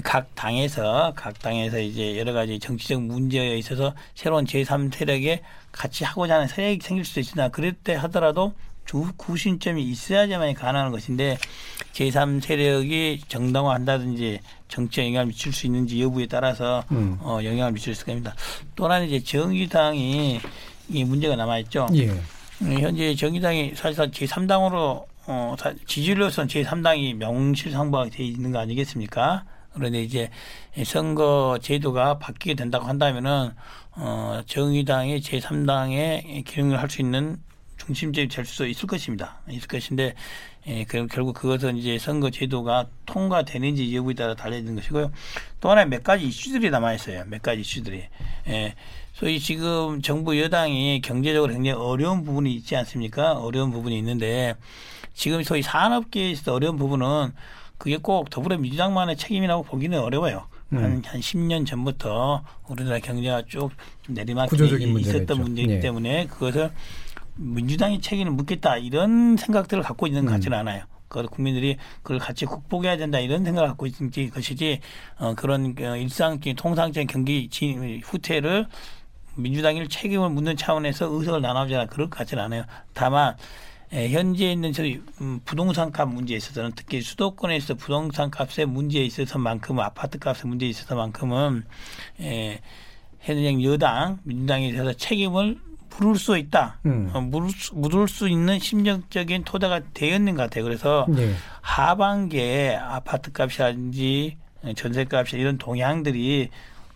각 당에서 각 당에서 이제 여러 가지 정치적 문제에 있어서 새로운 제3 세력에 같이 하고자 하는 세력이 생길 수도 있으나 그럴 때 하더라도 주 구심점이 있어야지만 가능한 것인데 제3 세력이 정당화한다든지 정치에 영향을 미칠 수 있는지 여부에 따라서 음. 어, 영향을 미칠 수 있습니다. 또 하나는 이제 정의당이 이 문제가 남아 있죠. 예. 음, 현재 정의당이 사실상 제3당으로 어, 사- 지지율로서는 제3당이 명실상부하게 돼 있는 거 아니겠습니까? 그런데 이제 선거 제도가 바뀌게 된다고 한다면은 어, 정의당이 제3당의 기능을 할 수 있는 중심점이 될 수 있을 것입니다. 있을 것인데 예, 그럼 결국 그것은 이제 선거 제도가 통과되는지 여부에 따라 달려있는 것이고요. 또 하나 몇 가지 이슈들이 남아 있어요. 몇 가지 이슈들이. 예. 소위 지금 정부 여당이 경제적으로 굉장히 어려운 부분이 있지 않습니까? 어려운 부분이 있는데 지금 소위 산업계에서 어려운 부분은 그게 꼭 더불어민주당만의 책임이라고 보기는 어려워요. 음. 한, 한 10년 전부터 우리나라 경제가 쭉좀 내리막길이 있었던. 문제이기 예. 때문에 그것을 민주당이 책임을 묻겠다 이런 생각들을 갖고 있는 것 같지는 않아요. 그 국민들이 그걸 같이 극복해야 된다 이런 생각을 갖고 있는지 것이지 어, 그런 어, 일상적인 통상적인 경기 진- 후퇴를 민주당이 책임을 묻는 차원에서 의석을 나눠주라 그럴 것 같지는 않아요. 다만 에, 현재 있는 저희 음, 부동산 값 문제에 있어서는 특히 수도권에서 부동산 값의 문제에 있어서만큼 아파트 값의 문제에 있어서만큼은 에, 현행 여당 민주당에 대해서 책임을 물을 수 있다. 음. 어, 물을, 수, 물을 수 있는 심정적인 토대가 되었는 것 같아요. 그래서 예. 하반기에 아파트 값이라든지 전세 값이 이런 동향들이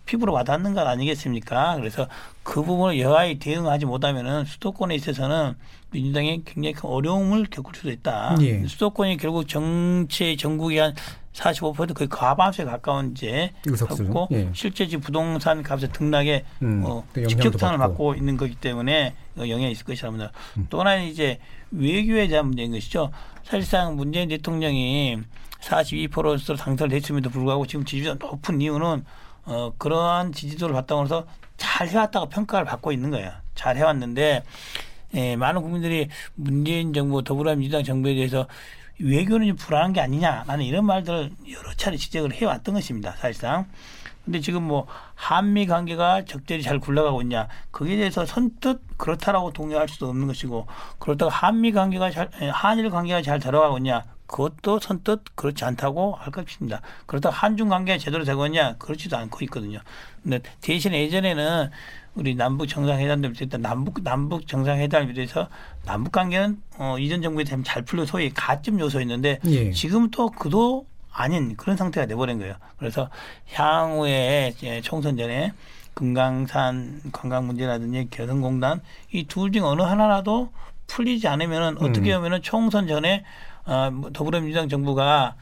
피부로 와닿는 것 아니겠습니까? 그래서 그 부분을 여하에 대응하지 못하면은 수도권에 있어서는 민주당이 굉장히 큰 어려움을 겪을 수도 있다. 예. 수도권이 결국 정체 전국의 한 45% 거의 과반수에 가까운 이제. 갖고 예. 실제 지금 부동산 값의 등락에 음, 어, 직격탄을 받고. 받고 있는 거기 때문에 어, 영향이 있을 것이라 봅니다. 또 하나는 이제 외교에 대한 문제인 것이죠. 사실상 문재인 대통령이 42%로 당선됐음에도 불구하고 지금 지지도가 높은 이유는 어, 그러한 지지도를 바탕으로 해서 잘 해왔다고 평가를 받고 있는 거예요. 잘 해왔는데 예, 많은 국민들이 문재인 정부 더불어민주당 정부에 대해서 외교는 좀 불안한 게 아니냐 라는 이런 말들을 여러 차례 지적을 해왔던 것입니다. 사실상. 근데 지금 뭐 한미 관계가 적절히 잘 굴러가고 있냐 거기에 대해서 선뜻 그렇다라고 동의할 수도 없는 것이고 그렇다고 한미 관계가 잘 에, 한일 관계가 잘 들어가고 있냐 그것도 선뜻 그렇지 않다고 할 것입니다. 그렇다고 한중 관계가 제대로 되고 있냐 그렇지도 않고 있거든요. 근데 대신 예전에는 우리 남북 정상회담도 일단 남북 남북 정상회담을 위해서 남북 관계는 어, 이전 정부에 대한 잘 풀려 소위 가점 요소였는데 예. 지금 또 그도 아닌 그런 상태가 돼버린 거예요. 그래서 향후에 이제 총선 전에 금강산 관광 문제라든지 개성공단 이 둘 중 어느 하나라도 풀리지 않으면은 어떻게 보면은 총선 전에 어, 뭐 더불어민주당 정부가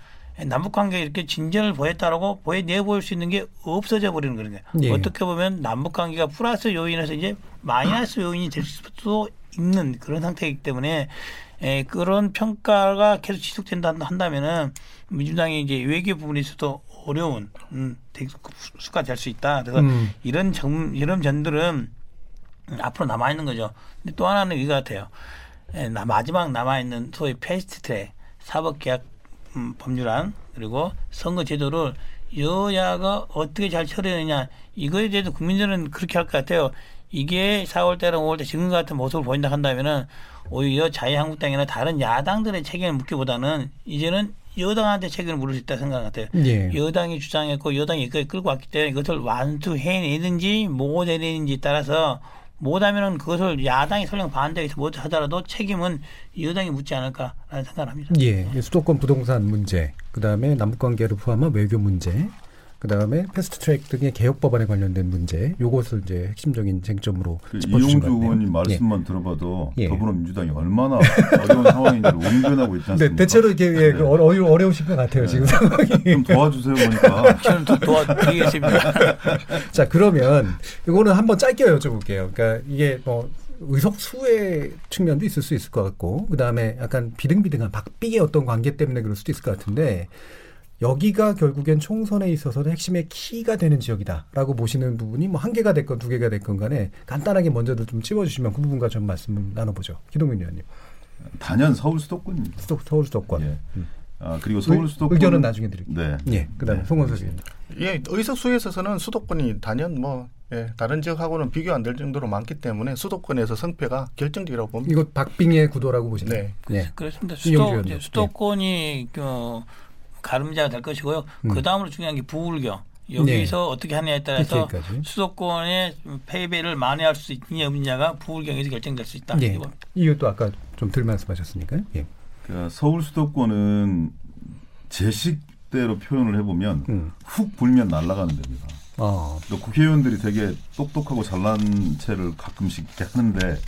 남북 관계 이렇게 진전을 보였다라고 보여 내 보일 수 있는 게 없어져 버리는 거예요. 예. 어떻게 보면 남북 관계가 플러스 요인에서 이제 마이너스 요인이 될 수도 있는 그런 상태이기 때문에 에, 그런 평가가 계속 지속된다 한다면은 민주당이 이제 외교 부분에 있어도 어려운 음, 수가 될 수 있다. 그래서 음. 이런 점 이런 점들은 음, 앞으로 남아 있는 거죠. 근데 또 하나는 이거 같아요. 에, 나- 마지막 남아 있는 소위 패스트 트랙 사법계약 음, 법률안 그리고 선거 제도를 여야가 어떻게 잘 처리하느냐 이거에 대해서 국민들은 그렇게 할 것 같아요. 이게 4월 때랑 5월 때 지금 같은 모습을 보인다 한다면은 오히려 자유한국당이나 다른 야당들의 책임을 묻기보다는 이제는 여당한테 책임을 물을 수 있다 생각 같아요. 예. 여당이 주장했고 여당이 이걸 끌고 왔기 때문에 이것을 완수해내든지 못 해내는지 따라서 못하면은 그것을 야당이 설령 반대해서 못 하더라도 책임은 여당이 묻지 않을까라는 생각을 합니다. 예, 수도권 부동산 문제, 그 다음에 남북 관계를 포함한 외교 문제, 그 다음에 패스트 트랙 등의 개혁 법안에 관련된 문제, 요것을 이제 핵심적인 쟁점으로 그 짚어주신 이용주. 의원님 말씀만 들어봐도 예. 더불어민주당이 얼마나 어려운 상황인지를 운변하고 있지 않습니까? 네, 대체로 이게 예, 그 어려, 어려우신 것 같아요 지금 상황이. 좀 도와주세요 보니까 더 도와드리겠습니다. 자 그러면 이거는 한번 짧게 여쭤볼게요. 그러니까 이게 뭐 의석수의 측면도 있을 수 있을 것 같고 그 다음에 약간 비등비등한 박빙의 어떤 관계 때문에 그럴 수도 있을 것 같은데 여기가 결국엔 총선에 있어서는 핵심의 키가 되는 지역이다라고 보시는 부분이 뭐 한 개가 됐건 두 개가 됐건 간에 간단하게 먼저도 좀 찝어주시면 그 부분과 좀 말씀을 나눠보죠. 기동민 의원님. 단연 서울 수도권입니다. 수도, 서울 수도권. 예. 음. 아, 그리고 서울 의- 수도권 의견은 나중에 드릴게요. 네. 예, 그다음에 네. 송원 선생님. 예, 의석수에 있어서는 수도권이 단연 뭐 예, 다른 지역하고는 비교 안 될 정도로 많기 때문에 수도권에서 성패가 결정적이라고 봅니다. 이거 박빙의 구도라고 보시나요? 네. 예. 그렇습니다. 수도, 수도권이 그 가름자가 될 것이고요. 음. 그 다음으로 중요한 게 부울경. 여기서 어떻게 하느냐에 따라서 PK까지. 수도권의 패배를 만회할 수 있느냐 없느냐가 부울경에서 결정될 수 있다. 예. 이거 이유도 아까 좀들 말씀하셨으니까요. 예. 그러니까 서울 수도권은 제식대로 표현을 해보면 음. 훅 불면 날아가는 데입니다. 어. 또 국회의원들이 되게 똑똑하고 잘난 체를 가끔씩 이렇게 하는데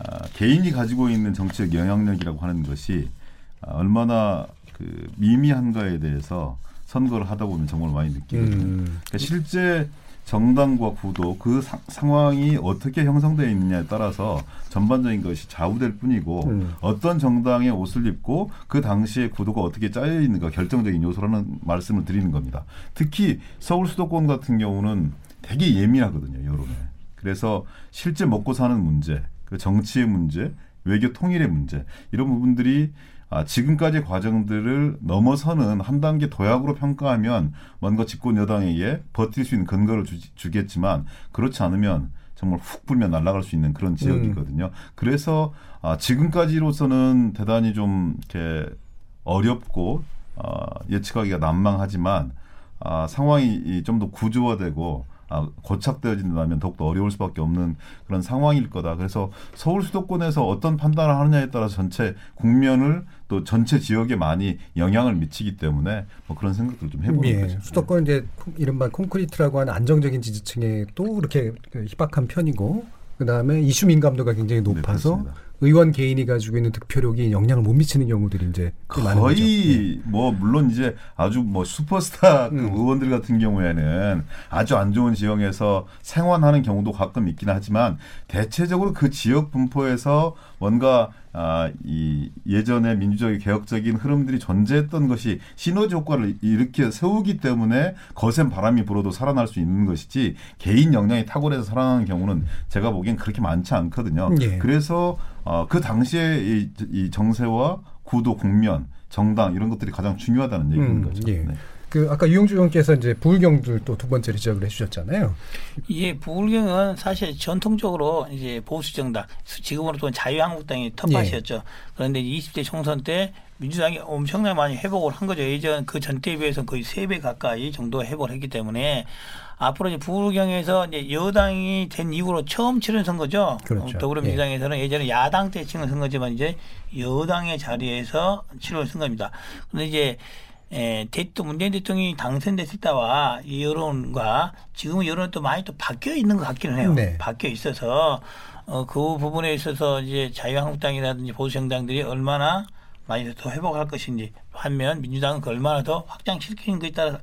아, 개인이 가지고 있는 정치적 영향력이라고 하는 것이 아, 얼마나 그 미미한가에 대해서 선거를 하다 보면 정말 많이 느끼거든요. 음. 그러니까 실제 정당과 구도 그 사- 상황이 어떻게 형성되어 있느냐에 따라서 전반적인 것이 좌우될 뿐이고 음. 어떤 정당의 옷을 입고 그 당시에 구도가 어떻게 짜여 있는가 결정적인 요소라는 말씀을 드리는 겁니다. 특히 서울 수도권 같은 경우는 되게 예민하거든요 여론에. 그래서 실제 먹고 사는 문제, 그 정치의 문제, 외교 통일의 문제 이런 부분들이 아, 지금까지 과정들을 넘어서는 한 단계 도약으로 평가하면 뭔가 집권 여당에게 버틸 수 있는 근거를 주, 겠지만 그렇지 않으면 정말 훅 불면 날아갈 수 있는 그런 지역이거든요. 그래서 아, 지금까지로서는 대단히 좀 이렇게 어렵고 아, 예측하기가 난망하지만 아, 상황이 좀 더 구조화되고 아, 고착되어진다면 더욱더 어려울 수밖에 없는 그런 상황일 거다. 그래서 서울 수도권에서 어떤 판단을 하느냐에 따라 전체 국면을 또 전체 지역에 많이 영향을 미치기 때문에 뭐 그런 생각들을 좀 해보는 예, 거죠. 수도권 이제 콩- 이른바 콘크리트라고 하는 안정적인 지지층에 또 이렇게 그 희박한 편이고 그 다음에 이슈 민감도가 굉장히 네, 높아서 그렇습니다. 의원 개인이 가지고 있는 득표력이 영향을 못 미치는 경우들이 이제 거죠. 예. 거의 뭐 물론 이제 아주 뭐 슈퍼스타 그 음. 의원들 같은 경우에는 아주 안 좋은 지역에서 생활하는 경우도 가끔 있긴 하지만 대체적으로 그 지역 분포에서 뭔가 아, 이 예전에 민주적인 개혁적인 흐름들이 존재했던 것이 시너지 효과를 일으켜 세우기 때문에 거센 바람이 불어도 살아날 수 있는 것이지 개인 역량이 탁월해서 살아나는 경우는 제가 보기엔 그렇게 많지 않거든요. 예. 그래서 어, 그 당시에 이, 이 정세와 구도, 국면, 정당 이런 것들이 가장 중요하다는 얘기인 음, 거죠. 예. 네. 그 아까 유영주 의원께서 이제 부울경들 또 두 번째로 지적을 해주셨잖아요. 예, 부울경은 사실 전통적으로 이제 보수 정당, 지금으로 또 자유한국당이 텃밭이었죠. 그런데 20대 총선 때 민주당이 엄청나게 많이 회복을 한 거죠. 예전 그 전때에 비해서 거의 세 배 가까이 정도 회복을 했기 때문에 앞으로 이제 부울경에서 이제 여당이 된 이후로 처음 치른 선거죠. 그렇죠. 어, 더불어민주당에서는 예 전에 야당 때 치른 선거지만 이제 여당의 자리에서 치른 선거입니다. 그런데 이제 에, 대또 문재인 대통령이 당선됐을 때와 이 여론과 지금 여론은 또 많이 또 바뀌어 있는 것 같기는 해요. 네. 바뀌어 있어서 어, 그 부분에 있어서 이제 자유한국당이라든지 보수정당들이 얼마나 많이 더 회복할 것인지 반면 민주당은 그 얼마나 더 확장시키는 것에 따라서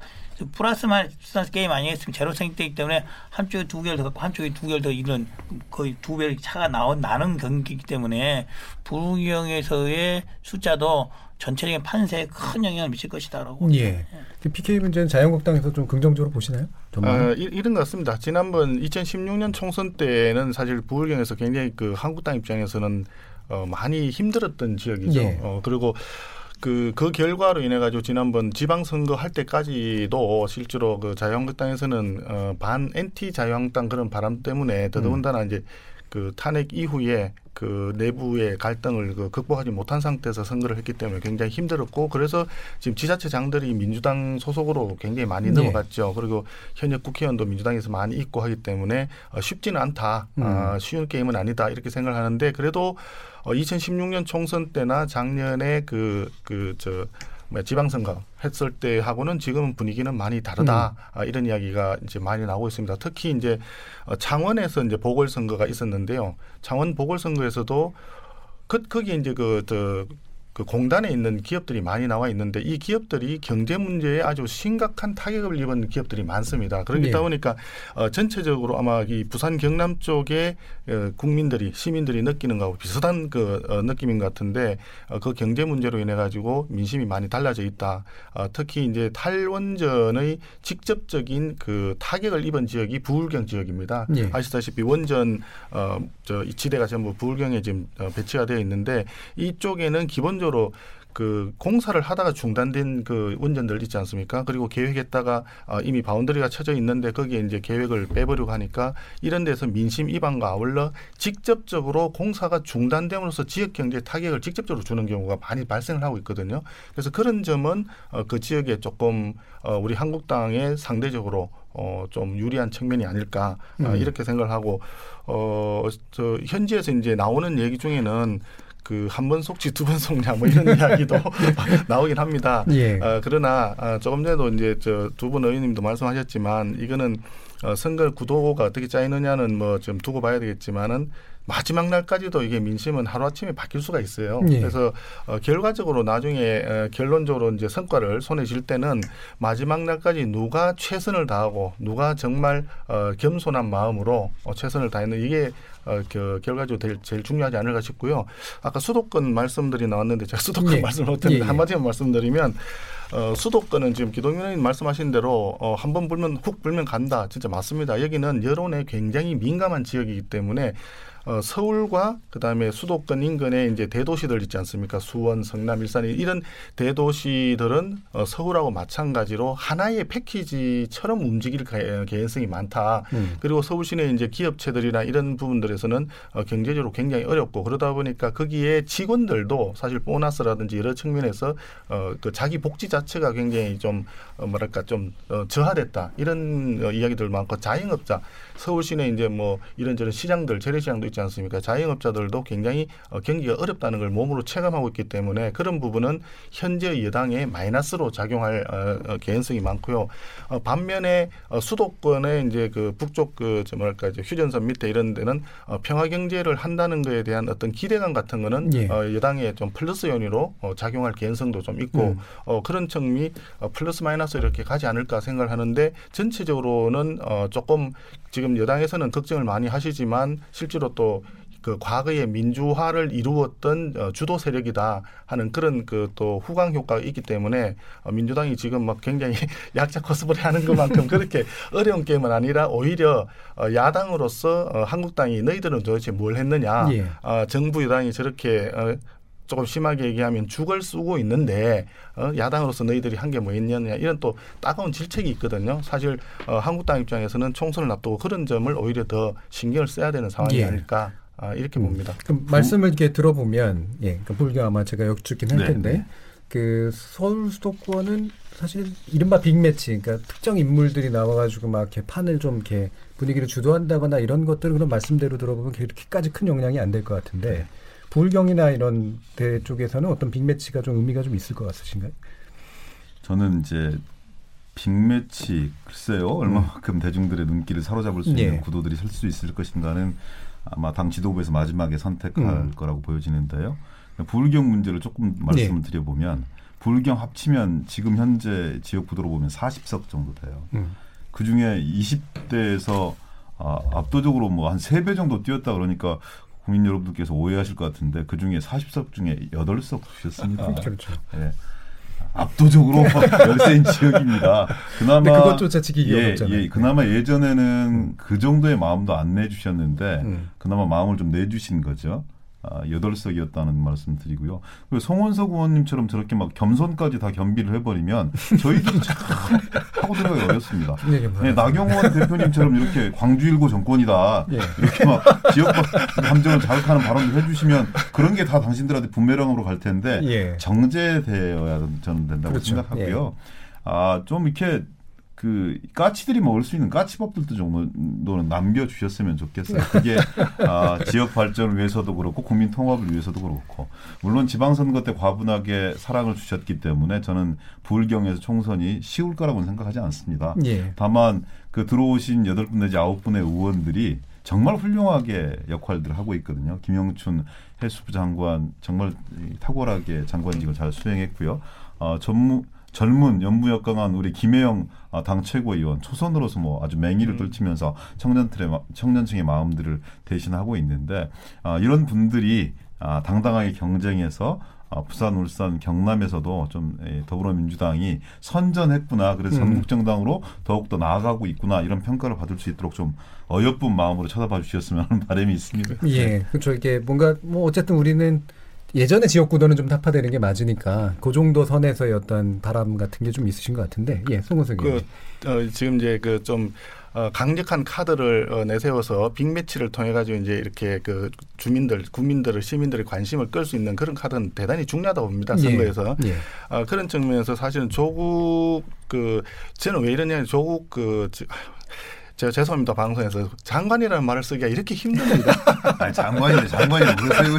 플러스 마이너스 게임 아니겠으면 제로성이 되기 때문에 한쪽에 두 개를 더 갖고 한쪽에 두 개를 더 이런 거의 두 배의 차가 나온 나는 경기이기 때문에 부경에서의 숫자도 전체적인 판세에 큰 영향을 미칠 것이다라고 예. 그 PK 문제는 자유한국당에서 좀 긍정적으로 보시나요? 어, 이- 이런 것 같습니다. 지난번 2016년 총선 때는 사실 부울경에서 굉장히 그 한국당 입장에서는 어, 많이 힘들었던 지역이죠. 예. 어, 그리고 그, 그 결과로 인해 가지고 지난번 지방선거 할 때까지도 실제로 그 자유한국당에서는 어, 반 엔티 자유한국당 그런 바람 때문에 더더군다나 이제 그 탄핵 이후에 그 내부의 갈등을 그 극복하지 못한 상태에서 선거를 했기 때문에 굉장히 힘들었고 그래서 지금 지자체 장들이 민주당 소속으로 굉장히 많이 예. 넘어갔죠. 그리고 현역 국회의원도 민주당에서 많이 있고 하기 때문에 어, 쉽지는 않다. 아, 쉬운 게임은 아니다. 이렇게 생각을 하는데 그래도 어, 2016년 총선 때나 작년에 그 그저 뭐 지방선거 했을 때하고는 지금 분위기는 많이 다르다 아, 이런 이야기가 이제 많이 나오고 있습니다. 특히 이제 어, 창원에서 이제 보궐선거가 있었는데요. 창원 보궐선거에서도 그 거기 이제 그 저 그 공단에 있는 기업들이 많이 나와 있는데 이 기업들이 경제 문제에 아주 심각한 타격을 입은 기업들이 많습니다. 그러다 예. 보니까 어, 전체적으로 아마 이 부산 경남 쪽에 어, 국민들이 시민들이 느끼는 거하고 비슷한 그 어, 느낌인 것 같은데 어, 그 경제 문제로 인해 가지고 민심이 많이 달라져 있다. 어, 특히 이제 탈원전의 직접적인 그 타격을 입은 지역이 부울경 지역입니다. 예. 아시다시피 원전 어 저 이치대가 전부 부울경에 지금 어, 배치가 되어 있는데 이쪽에는 기본적으로 그 공사를 하다가 중단된 그 원전들 있지 않습니까? 그리고 계획했다가 어, 이미 boundary가 쳐져 있는데 거기에 이제 계획을 빼버리고 하니까 이런 데서 민심 이반과 아울러 직접적으로 공사가 중단됨으로써 지역 경제에 타격을 직접적으로 주는 경우가 많이 발생을 하고 있거든요. 그래서 그런 점은 어, 그 지역에 조금 어, 우리 한국당에 상대적으로 어, 좀 유리한 측면이 아닐까 아, 음. 이렇게 생각을 하고 어, 저 현지에서 이제 나오는 얘기 중에는 그 한 번 속지 두 번 속냐 뭐 이런 이야기도 나오긴 합니다. 예. 어, 그러나 어, 조금 전에도 이제 저 두 분 의원님도 말씀하셨지만 이거는 어, 선거 구도가 어떻게 짜이느냐는 뭐 좀 두고 봐야 되겠지만은 마지막 날까지도 이게 민심은 하루아침에 바뀔 수가 있어요. 예. 그래서 어, 결과적으로 나중에 어, 결론적으로 이제 성과를 손에 쥘 때는 마지막 날까지 누가 최선을 다하고 누가 정말 어, 겸손한 마음으로 어, 최선을 다했는 이게 어, 그 결과적으로 제일, 제일 중요하지 않을까 싶고요. 아까 수도권 말씀들이 나왔는데 제가 수도권 예. 말씀을 못했는데 예, 예. 한마디만 말씀드리면 어, 수도권은 지금 기동민 의원님 말씀하신 대로 어, 한 번 불면 훅 불면 간다. 진짜 맞습니다. 여기는 여론에 굉장히 민감한 지역이기 때문에 어, 서울과 그다음에 수도권 인근에 이제 대도시들 있지 않습니까? 수원, 성남, 일산 이런 대도시들은 어, 서울하고 마찬가지로 하나의 패키지처럼 움직일 가- 개연성이 많다. 음. 그리고 서울 시내 이제 기업체들이나 이런 부분들에서는 어, 경제적으로 굉장히 어렵고 그러다 보니까 거기에 직원들도 사실 보너스라든지 여러 측면에서 어, 그 자기 복지 자체가 굉장히 좀 어, 뭐랄까 좀 어, 저하됐다 이런 어, 이야기들 많고 자영업자 서울 시내 이제 뭐 이런저런 시장들 재래시장도 있지 않습니까? 자영업자들도 굉장히 어, 경기가 어렵다는 걸 몸으로 체감하고 있기 때문에 그런 부분은 현재 여당에 마이너스로 작용할 어, 어, 개연성이 많고요. 어, 반면에 어, 수도권의 이제 그 북쪽 그저 뭐랄까 이제 휴전선 밑에 이런 데는 어, 평화 경제를 한다는 거에 대한 어떤 기대감 같은 거는 예. 어, 여당의 좀 플러스 요인으로 어, 작용할 개연성도 좀 있고 음. 어, 그런 측면이 어, 플러스 마이너스 이렇게 가지 않을까 생각을 하는데 전체적으로는 어, 조금 지금 여당에서는 걱정을 많이 하시지만 실제로 또그 과거의 민주화를 이루었던 어, 주도 세력이다 하는 그런 그 또 후광 효과가 있기 때문에 어, 민주당이 지금 막 굉장히 약자 코스프레 하는 것만큼 그렇게 어려운 게임은 아니라 오히려 어, 야당으로서 어, 한국당이 너희들은 도대체 뭘 했느냐 예. 어, 정부 여당이 저렇게 어, 조금 심하게 얘기하면 죽을 쓰고 있는데 어, 야당으로서 너희들이 한 게 뭐 있느냐 이런 또 따가운 질책이 있거든요. 사실 어, 한국당 입장에서는 총선을 앞두고 그런 점을 오히려 더 신경을 써야 되는 상황이 예. 아닐까 아, 이렇게 음. 봅니다. 그럼 말씀을 이렇게 들어보면 예, 그 불교 아마 제가 여쭙긴 할 네, 텐데 네. 그 서울 수도권은 사실 이른바 빅매치, 그러니까 특정 인물들이 나와가지고 막 이렇게 판을 좀 이렇게 분위기를 주도한다거나 이런 것들은 그런 말씀대로 들어보면 그렇게까지 큰 영향이 안 될 것 같은데 불경이나 이런 데 쪽에서는 어떤 빅매치가 좀 의미가 좀 있을 것 같으신가요? 저는 이제 빅매치 글쎄요 얼마만큼 대중들의 눈길을 사로잡을 수 있는 예. 구도들이 설 수 있을 것인가는 아마 당 지도부에서 마지막에 선택할 음. 거라고 보여지는데요. 불경 문제를 조금 말씀을 예. 드려보면 불경 합치면 지금 현재 지역 구도로 보면 40석 정도 돼요. 음. 그 중에 20대에서 아, 압도적으로 뭐 한 세 배 정도 뛰었다 그러니까 국민 여러분들께서 오해하실 것 같은데 그 중에 40석 중에 8석 주셨습니다. 그렇죠. 예. 압도적으로 열세인 지역입니다. 그나마 그것조차 지키기 예, 어렵잖아요. 예, 그나마 예전에는 그 정도의 마음도 안 내주셨는데 음. 그나마 마음을 좀 내주신 거죠. 아, 여덟 석이었다는 말씀 드리고요. 송원석 의원님처럼 저렇게 막 겸손까지 다 겸비를 해버리면 저희들은 참 하고 들어가기 어렵습니다. 네, 네, 나경원 대표님처럼 이렇게 광주 일고 정권이다. 예. 이렇게 막 지역 감정을 자극하는 발언을 해주시면 그런 게 다 당신들한테 부메랑으로 갈 텐데 예. 정제되어야 저는 된다고 그렇죠. 생각하고요. 아, 좀 이렇게 그 까치들이 먹을 수 있는 까치밥들도 정도는 남겨 주셨으면 좋겠어요. 그게 아, 지역 발전을 위해서도 그렇고 국민 통합을 위해서도 그렇고 물론 지방선거 때 과분하게 사랑을 주셨기 때문에 저는 부울경에서 총선이 쉬울 거라고는 생각하지 않습니다. 예. 다만 그 들어오신 여덟 분 내지 아홉 분의 의원들이 정말 훌륭하게 역할들을 하고 있거든요. 김영춘 해수부 장관 정말 이 탁월하게 장관직을 잘 수행했고요. 어, 전무 젊은 연무역강한 우리 김혜영 아, 당 최고위원 초선으로서 뭐 아주 맹위를 떨치면서 청년들의 마- 청년층의 마음들을 대신하고 있는데 아, 이런 분들이 아, 당당하게 경쟁해서 아, 부산, 울산, 경남에서도 좀 에, 더불어민주당이 선전했구나. 그래서 음. 전국정당으로 더욱더 나아가고 있구나. 이런 평가를 받을 수 있도록 좀 어여쁜 마음으로 쳐다봐 주셨으면 하는 바람이 있습니다. 예, 그렇죠. 이게 뭔가 뭐 어쨌든 우리는 예전에 지역구도는 좀 타파되는 게 맞으니까 그 정도 선에서의 어떤 바람 같은 게 좀 있으신 것 같은데, 예, 송은석 그. 어, 지금 이제 그좀 어, 강력한 카드를 어, 내세워서 빅매치를 통해 가지고 이제 이렇게 그 주민들, 국민들을 시민들의 관심을 끌 수 있는 그런 카드는 대단히 중요하다고 봅니다. 선거에서. 예. 아, 그런 측면에서 사실은 조국 그 저는 왜 이러냐 조국 그 지- 제가 죄송합니다 방송에서 장관이라는 말을 쓰기가 이렇게 힘듭니다. 아니, 장관이 장관이 그러세요.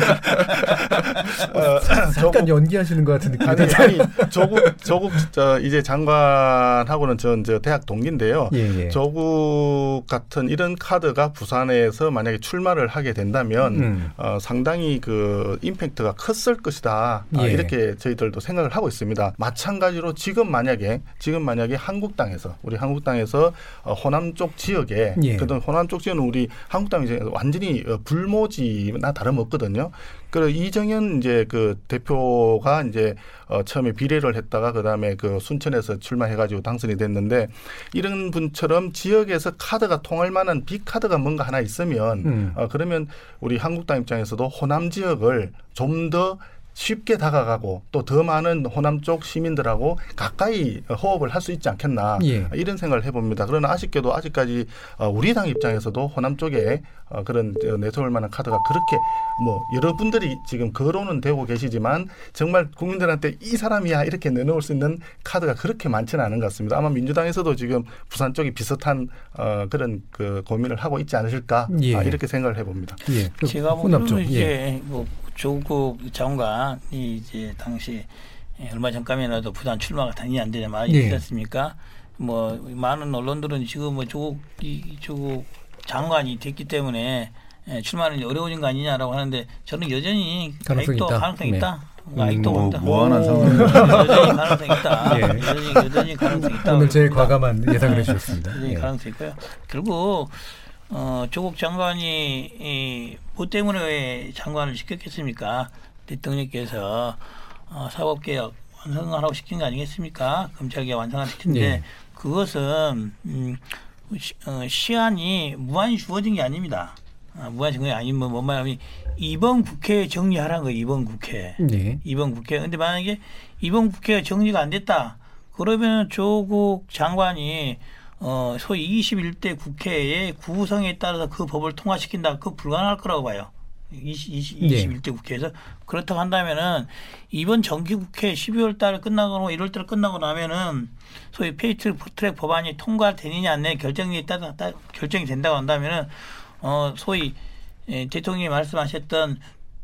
어, 잠깐 조국- 연기하시는 것 같은 느낌이 아니. 아니 조국 조국 저 이제 장관하고는 전 저 대학 동기인데요. 예, 예. 조국 같은 이런 카드가 부산에서 만약에 출마를 하게 된다면 음. 어, 상당히 그 임팩트가 컸을 것이다 아, 예. 이렇게 저희들도 생각을 하고 있습니다. 마찬가지로 지금 만약에 지금 만약에 한국당에서 우리 한국당에서 어, 호남 쪽 지역에 예. 그동 호남 쪽 지역은 우리 한국당 이제 완전히 어, 불모지나 다름없거든요. 그리고 이정현 이제 그 대표가 이제 어 처음에 비례를 했다가 그다음에 그 순천에서 출마해가지고 당선이 됐는데 이런 분처럼 지역에서 카드가 통할 만한 빅 카드가 뭔가 하나 있으면 음. 어 그러면 우리 한국당 입장에서도 호남 지역을 좀더 쉽게 다가가고 또 더 많은 호남 쪽 시민들하고 가까이 호흡을 할 수 있지 않겠나 예. 이런 생각을 해봅니다. 그러나 아쉽게도 아직까지 어, 우리 당 입장에서도 호남 쪽에 어, 그런 저 내세울 만한 카드가 그렇게 뭐 여러분들이 지금 거론은 되고 계시지만 정말 국민들한테 이 사람이야 이렇게 내놓을 수 있는 카드가 그렇게 많지는 않은 것 같습니다. 아마 민주당에서도 지금 부산 쪽이 비슷한 어, 그런 그 고민을 하고 있지 않으실까 예. 아, 이렇게 생각을 해봅니다. 예. 그 제가 쪽. 이제 예. 뭐 조국 장관이 이제 당시 예, 얼마 전까지라도 부산 출마가 당연히 안 되냐 말이 예. 있지 않습니까? 뭐 많은 언론들은 지금 뭐 조국 이 조국 장관이 됐기 때문에 예, 출마는 어려워진 거 아니냐라고 하는데 저는 여전히 가능성이 아직도 있다. 가능성이 네. 있다. 아직도 뭐, 봅니다. 무한한 상황. 여전히 가능성이 있다. 예. 여전히, 여전히 가능성이 있다. 오늘 제일 과감한 예상을 해주셨습니다. 여전히 예. 가능성이 있고요. 결국 어, 조국 장관이 이, 뭐 때문에 왜 장관을 시켰겠습니까? 대통령께서 어, 사법개혁 완성하라고 시킨 거 아니겠습니까? 검찰개혁 완성하라고 시킨데 예. 그것은 음, 시, 어, 시한이 무한히 주어진 게 아닙니다. 아, 무한히 주어진 게 아니면 뭔 말하면 이번 국회에 정리하라는 거예요. 이번 국회. 예. 이번 국회. 근데 만약에 이번 국회가 정리가 안 됐다. 그러면 조국 장관이 어 소위 21대 국회의 구성에 따라서 그 법을 통과시킨다. 그거 불가능할 거라고 봐요. 20, 20, 예. 21대 국회에서 그렇다고 한다면은 이번 정기 국회 12월 달에 끝나고 1월 달에 끝나고 나면은 소위 패스트 트랙 법안이 통과되느냐 안 되느냐 결정이 따라 따, 결정이 된다고 한다면은 어 소위 예, 대통령이 말씀하셨던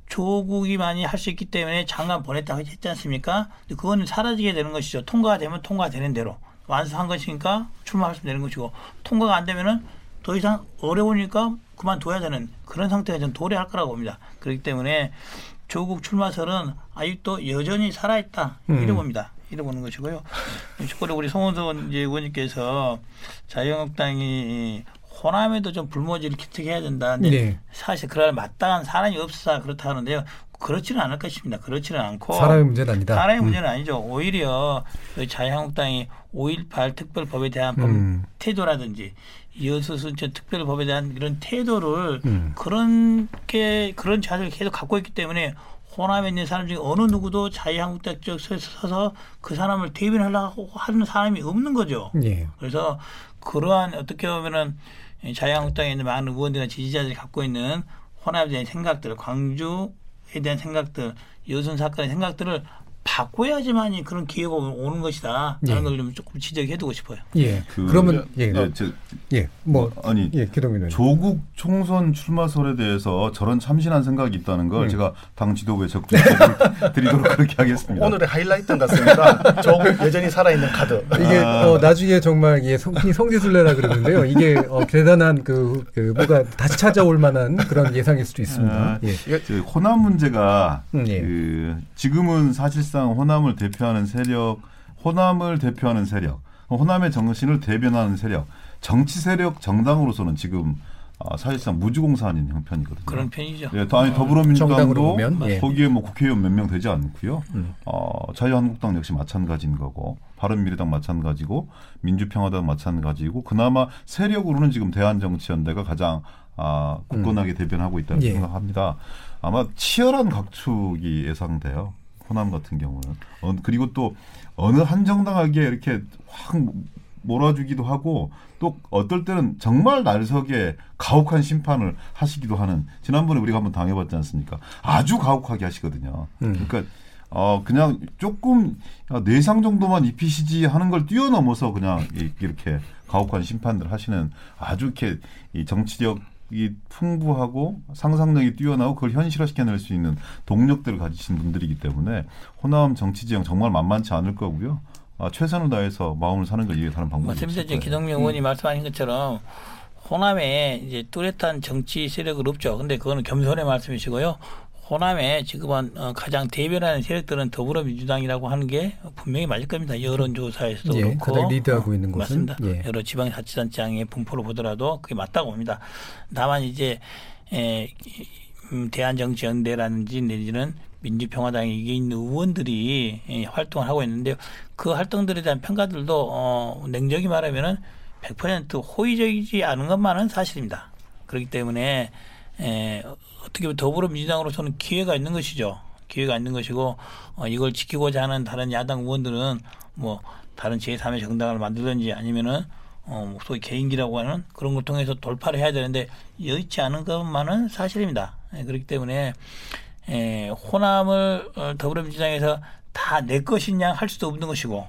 조국만이 할 수 있기 때문에 장관 보냈다고 했지 않습니까? 그거는 사라지게 되는 것이죠. 통과가 되면 통과되는 대로 완수한 것이니까 출마할 수 되는 것이고 통과가 안 되면은 더 이상 어려우니까 그만둬야 되는 그런 상태가 저는 도래할 거라고 봅니다. 그렇기 때문에 조국 출마설은 아직도 여전히 살아있다. 음. 이래 봅니다. 이래 보는 것이고요. 축구로 우리 송원선 의원님께서 자유한국당이 호남에도 좀 불모지를 기특해야 된다. 근데 네. 사실 그럴 마땅한 사람이 없어서 그렇다 하는데요. 그렇지는 않을 것입니다. 그렇지는 않고 사람의 문제는 아니다. 사람의 음. 문제는 아니죠. 오히려 그 자유한국당이 5.18 특별법에 대한 법 음. 태도라든지 여수순천 특별법에 대한 이런 태도를 음. 그런 게 그런 자세를 계속 갖고 있기 때문에 호남에 있는 사람 중에 어느 누구도 자유한국당 쪽 서서 그 사람을 대변하려고 하는 사람이 없는 거죠. 예. 그래서 그러한 어떻게 보면은 이 자유한국당에 있는 많은 의원들이나 지지자들이 갖고 있는 호남에 대한 생각들, 광주에 대한 생각들, 여순 사건의 생각들을 바꿔야지만이 그런 기회가 오는 것이다. 예. 라는 걸좀 조금 지적해두고 싶어요. 예. 그- 그러면 예. 예, 저, 예. 뭐 아니 예, 기동민. 조국 총선 출마설에 대해서 저런 참신한 생각이 있다는 걸 음. 제가 당 지도부에 적극 드리도록 그렇게 하겠습니다. 오늘의 하이라이트 같습니다. 조국 여전히 살아있는 카드. 이게 아. 어, 나중에 정말 예, 성, 성지순례라 그러는데요. 이게 어, 대단한 그, 그 뭐가 다시 찾아올 만한 그런 예상일 수도 있습니다. 아, 예. 저 호남 문제가 음, 예. 그 지금은 사실 상 호남을 대표하는 세력, 호남을 대표하는 세력, 호남의 정신을 대변하는 세력, 정치 세력 정당으로서는 지금 아, 사실상 무주공사하는 형편이거든요. 그런 편이죠. 예, 더- 아니 더불어민주당도 보면, 예. 거기에 뭐 국회의원 몇 명 되지 않고요. 음. 어, 자유한국당 역시 마찬가지인 거고, 바른미래당 마찬가지고, 민주평화당 마찬가지고, 그나마 세력으로는 지금 대한정치연대가 가장 아, 굳건하게 대변하고 있다고 예. 생각합니다. 아마 치열한 각축이 예상돼요. 호남 같은 경우는. 어, 그리고 또 어느 한 정당에게 이렇게 확 몰아주기도 하고 또 어떨 때는 정말 날석에 가혹한 심판을 하시기도 하는 지난번에 우리가 한번 당해봤지 않습니까? 아주 가혹하게 하시거든요. 음. 그러니까 어 그냥 조금 내상 정도만 입히시지 하는 걸 뛰어넘어서 그냥 이- 이렇게 가혹한 심판들 하시는 아주 이렇게 이 정치력 이 풍부하고 상상력이 뛰어나고 그걸 현실화시켜낼 수 있는 동력들을 가지신 분들이기 때문에 호남 정치 지형 정말 만만치 않을 거고요. 아, 최선을 다해서 마음을 사는 걸 이해하는 방법이 맞습니다. 없을 이제. 기동명 의원이 말씀하신 것처럼 호남에 이제 뚜렷한 정치 세력은 없죠. 근데 그거는 겸손의 말씀이시고요. 호남에 지금은 어, 가장 대변하는 세력들은 더불어민주당이라고 하는 게 분명히 맞을 겁니다. 여론조사에서도 예, 그렇고 리드하고 있는 곳은? 맞습니다. 예. 여러 지방자치단장의 분포를 보더라도 그게 맞다고 봅니다. 다만 이제 에, 이- 음, 대한정치연대라든지 내지는 민주평화당에 있는 의원들이 예, 활동을 하고 있는데요. 그 활동들에 대한 평가들도 어, 냉정히 말하면은 100% 호의적이지 않은 것만은 사실입니다. 그렇기 때문에 에, 어떻게 보면 더불어민주당으로서는 기회가 있는 것이죠. 기회가 있는 것이고 어, 이걸 지키고자 하는 다른 야당 의원들은 뭐 다른 제3의 정당을 만들든지 아니면은 어, 뭐 소위 개인기라고 하는 그런 걸 통해서 돌파를 해야 되는데 여의치 않은 것만은 사실입니다. 예, 그렇기 때문에 에, 호남을 어, 더불어민주당에서 다 내 것이냐 할 수도 없는 것이고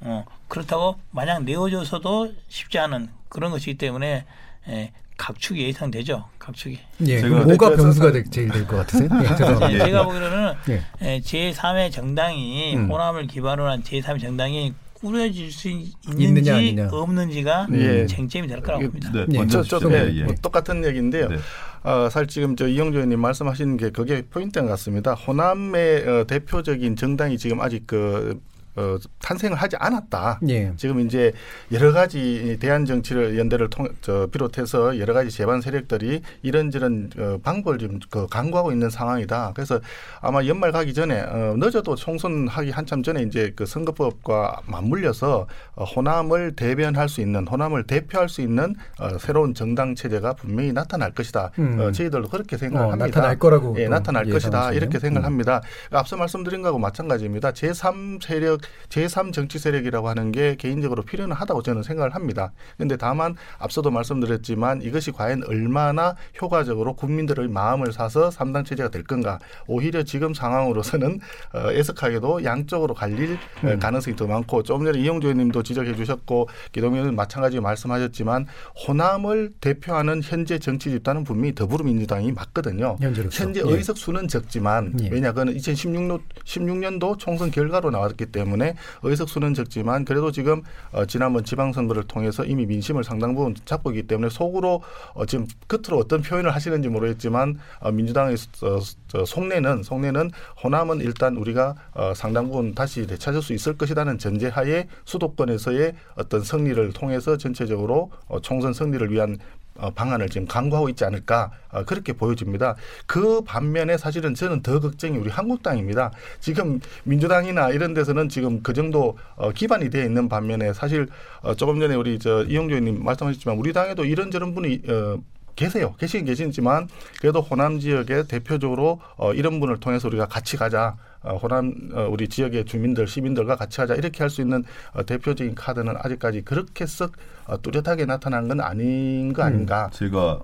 어, 그렇다고 마냥 내어줘서도 쉽지 않은 그런 것이기 때문에 에, 각축이 예상되죠. 각축이. 예. 제가- 뭐가 변수가 될- 제일 될 것 같으세요? 예. 예. 제가 보기로는 예. 에, 제3의 정당이 음. 호남을 기반으로 한 제3의 정당이 꾸려질 수 있는지 있느냐, 아니냐. 없는지가 예. 쟁점이 될 거라고 봅니다. 네, 예, 먼저 저, 주시죠. 도 예, 예. 뭐 똑같은 얘기인데요. 네. 어, 사실 지금 저 이영조 의원님 말씀하시는 게 그게 포인트인 것 같습니다. 호남의 어, 대표적인 정당이 지금 아직 그 어, 탄생을 하지 않았다. 예. 지금 이제 여러 가지 대한 정치를 연대를 통, 저, 비롯해서 여러 가지 제반 세력들이 이런저런 어, 방법을 지금 그 강구하고 있는 상황이다. 그래서 아마 연말 가기 전에 어, 늦어도 총선 하기 한참 전에 이제 그 선거법과 맞물려서 어, 호남을 대변할 수 있는 호남을 대표할 수 있는 어, 새로운 정당 체제가 분명히 나타날 것이다. 음. 어, 저희들도 그렇게 어, 생각합니다. 나타날 거라고 예, 또 나타날 것이다. 이렇게 생각을 음. 합니다. 앞서 말씀드린 거하고 마찬가지입니다. 제3 세력, 제3 정치 세력이라고 하는 게 개인적으로 필요는 하다고 저는 생각을 합니다. 그런데 다만 앞서도 말씀드렸지만 이것이 과연 얼마나 효과적으로 국민들의 마음을 사서 3당 체제가 될 건가. 오히려 지금 상황으로서는 어, 애석하게도 양쪽으로 갈릴 어, 음. 가능성이 더 많고 조금 전에 이용조 의원님도 지적해 주셨고 기동현 의원님 마찬가지로 말씀하셨지만 호남을 대표하는 현재 정치 집단은 분명히 더불어민주당이 맞거든요. 현재로서. 현재 예. 의석 수는 적지만 예. 왜냐 그는 2016년 16년도 총선 결과로 나왔기 때문에 의석 수는 적지만 그래도 지금 어, 지난번 지방선거를 통해서 이미 민심을 상당 부분 잡고 있기 때문에 속으로 어, 지금 겉으로 어떤 표현을 하시는지 모르겠지만 어, 민주당의 어, 저 속내는 속내는 호남은 일단 우리가 어, 상당 부분 다시 되찾을 수 있을 것이라는 전제하에 수도권에서의 어떤 승리를 통해서 전체적으로 어, 총선 승리를 위한 어, 방안을 지금 강구하고 있지 않을까 어, 그렇게 보여집니다. 그 반면에 사실은 저는 더 걱정이 우리 한국당입니다. 지금 민주당이나 이런 데서는 지금 그 정도 어, 기반이 되어 있는 반면에 사실 어, 조금 전에 우리 저 이용조 의원님 말씀하셨지만 우리 당에도 이런저런 분이 어, 계세요. 계시긴 계시지만 그래도 호남 지역에 대표적으로 어, 이런 분을 통해서 우리가 같이 가자. 어, 호남 어, 우리 지역의 주민들 시민들과 같이 하자 이렇게 할 수 있는 어, 대표적인 카드는 아직까지 그렇게 썩 어, 뚜렷하게 나타난 건 아닌 거 아닌가. 제가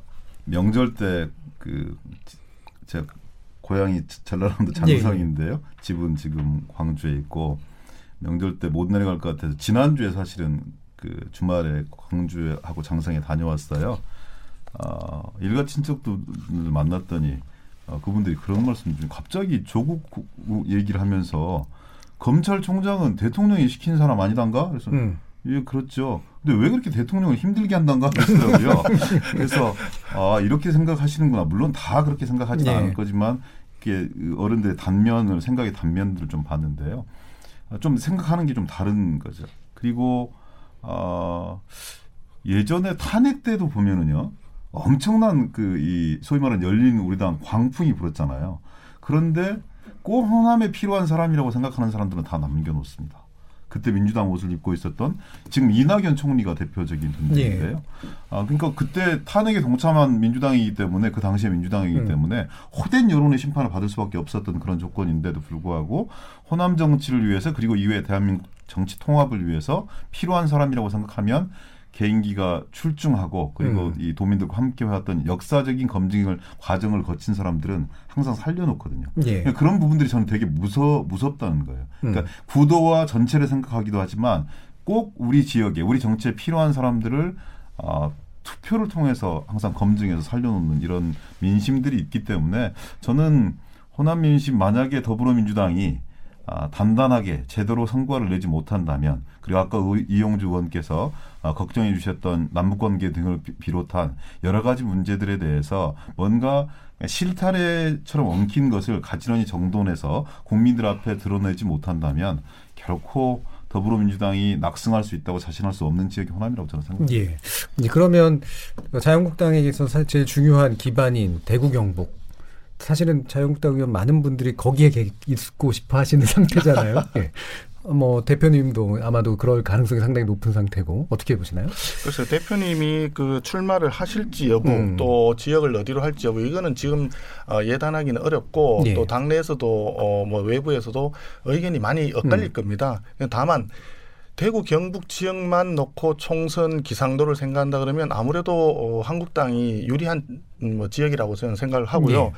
명절 때그제 고향이 전라남도 예, 예. 장성인데요. 집은 지금 광주에 있고 명절 때 못 내려갈 것 같아서 지난주에 사실은 그 주말에 광주에 하고 장성에 다녀왔어요. 어, 일가 친척들 만났더니 어, 그분들이 그런 말씀 중 갑자기 조국 구- 얘기를 하면서 검찰총장은 대통령이 시킨 사람 아니단가? 그래서 음. 예, 그렇죠. 근데 왜 그렇게 대통령을 힘들게 한단가 하시더라고요. 그래서 아 이렇게 생각하시는구나. 물론 다 그렇게 생각하지는 예. 않을 거지만 이게 어른들의 단면을 생각의 단면들을 좀 봤는데요. 아, 좀 생각하는 게 좀 다른 거죠. 그리고 어, 예전에 탄핵 때도 보면은요. 엄청난 그 이 소위 말하는 열린 우리당 광풍이 불었잖아요. 그런데 꼭 호남에 필요한 사람이라고 생각하는 사람들은 다 남겨놓습니다. 그때 민주당 옷을 입고 있었던 지금 이낙연 총리가 대표적인 분들인데요. 아 그러니까 그때 탄핵에 동참한 민주당이기 때문에 그 당시에 민주당이기 음. 때문에 호된 여론의 심판을 받을 수밖에 없었던 그런 조건인데도 불구하고 호남 정치를 위해서 그리고 이후에 대한민국 정치 통합을 위해서 필요한 사람이라고 생각하면 개인기가 출중하고 그리고 음. 이 도민들과 함께 해왔던 역사적인 검증을 과정을 거친 사람들은 항상 살려놓거든요. 예. 그런 부분들이 저는 되게 무서 무섭다는 거예요. 그러니까 음. 구도와 전체를 생각하기도 하지만 꼭 우리 지역에 우리 정치에 필요한 사람들을 아, 투표를 통해서 항상 검증해서 살려놓는 이런 민심들이 있기 때문에 저는 호남 민심 만약에 더불어민주당이 아, 단단하게 제대로 성과를 내지 못한다면 그리고 아까 의- 이용주 의원께서 아, 걱정해 주셨던 남북관계 등을 비- 비롯한 여러 가지 문제들에 대해서 뭔가 실타래처럼 엉킨 것을 가지런히 정돈해서 국민들 앞에 드러내지 못한다면 결코 더불어민주당이 낙승할 수 있다고 자신할 수 없는 지역이 호남이라고 저는 생각합니다. 예. 그러면 자유한국당에게서 사- 제일 중요한 기반인 대구 경북. 사실은 자유한국당 의원 많은 분들이 거기에 계- 있고 싶어 하시는 상태잖아요. 예. 어, 뭐 대표님도 아마도 그럴 가능성이 상당히 높은 상태고 어떻게 보시나요? 그래서 대표님이 그 출마를 하실지 여부 음. 또 지역을 어디로 할지 여부 이거는 지금 어, 예단하기는 어렵고 예. 또 당내에서도 어, 뭐 외부에서도 의견이 많이 엇갈릴 음. 겁니다. 다만 대구 경북 지역만 놓고 총선 기상도를 생각한다 그러면 아무래도 어, 한국당이 유리한 음, 뭐 지역이라고 저는 생각을 하고요. 예.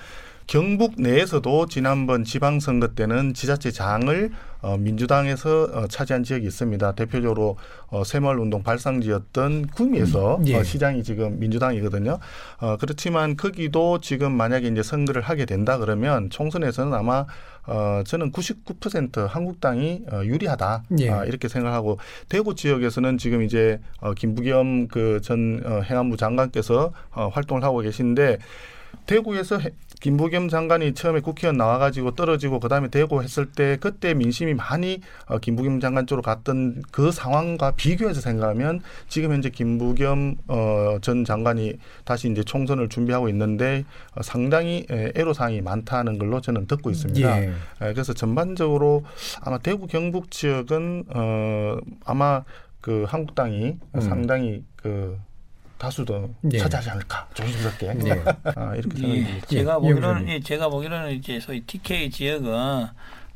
경북 내에서도 지난번 지방선거 때는 지자체장을 어, 민주당에서 어, 차지한 지역이 있습니다. 대표적으로 어, 새마을운동 발상지였던 구미에서 음, 예. 어, 시장이 지금 민주당이거든요. 어, 그렇지만 거기도 지금 만약에 이제 선거를 하게 된다 그러면 총선에서는 아마 어, 저는 99% 한국당이 어, 유리하다 예. 아, 이렇게 생각하고 대구 지역에서는 지금 이제 어, 김부겸 그 전 어, 행안부 장관께서 어, 활동을 하고 계신데 대구에서 해- 김부겸 장관이 처음에 국회의원 나와가지고 떨어지고 그다음에 대구 했을 때 그때 민심이 많이 어, 김부겸 장관 쪽으로 갔던 그 상황과 비교해서 생각하면 지금 현재 김부겸 어, 전 장관이 다시 이제 총선을 준비하고 있는데 어, 상당히 에, 애로 사항이 많다는 걸로 저는 듣고 있습니다. 예. 에, 그래서 전반적으로 아마 대구 경북 지역은 어, 아마 그 한국당이 음. 상당히 그 다수도 예. 차지하지 않을까 조심스럽게 예. 아, 이렇게 이, 생각합니다. 제가 예, 보기로는. 예, 제가 보기로는 이제 소위 TK 지역은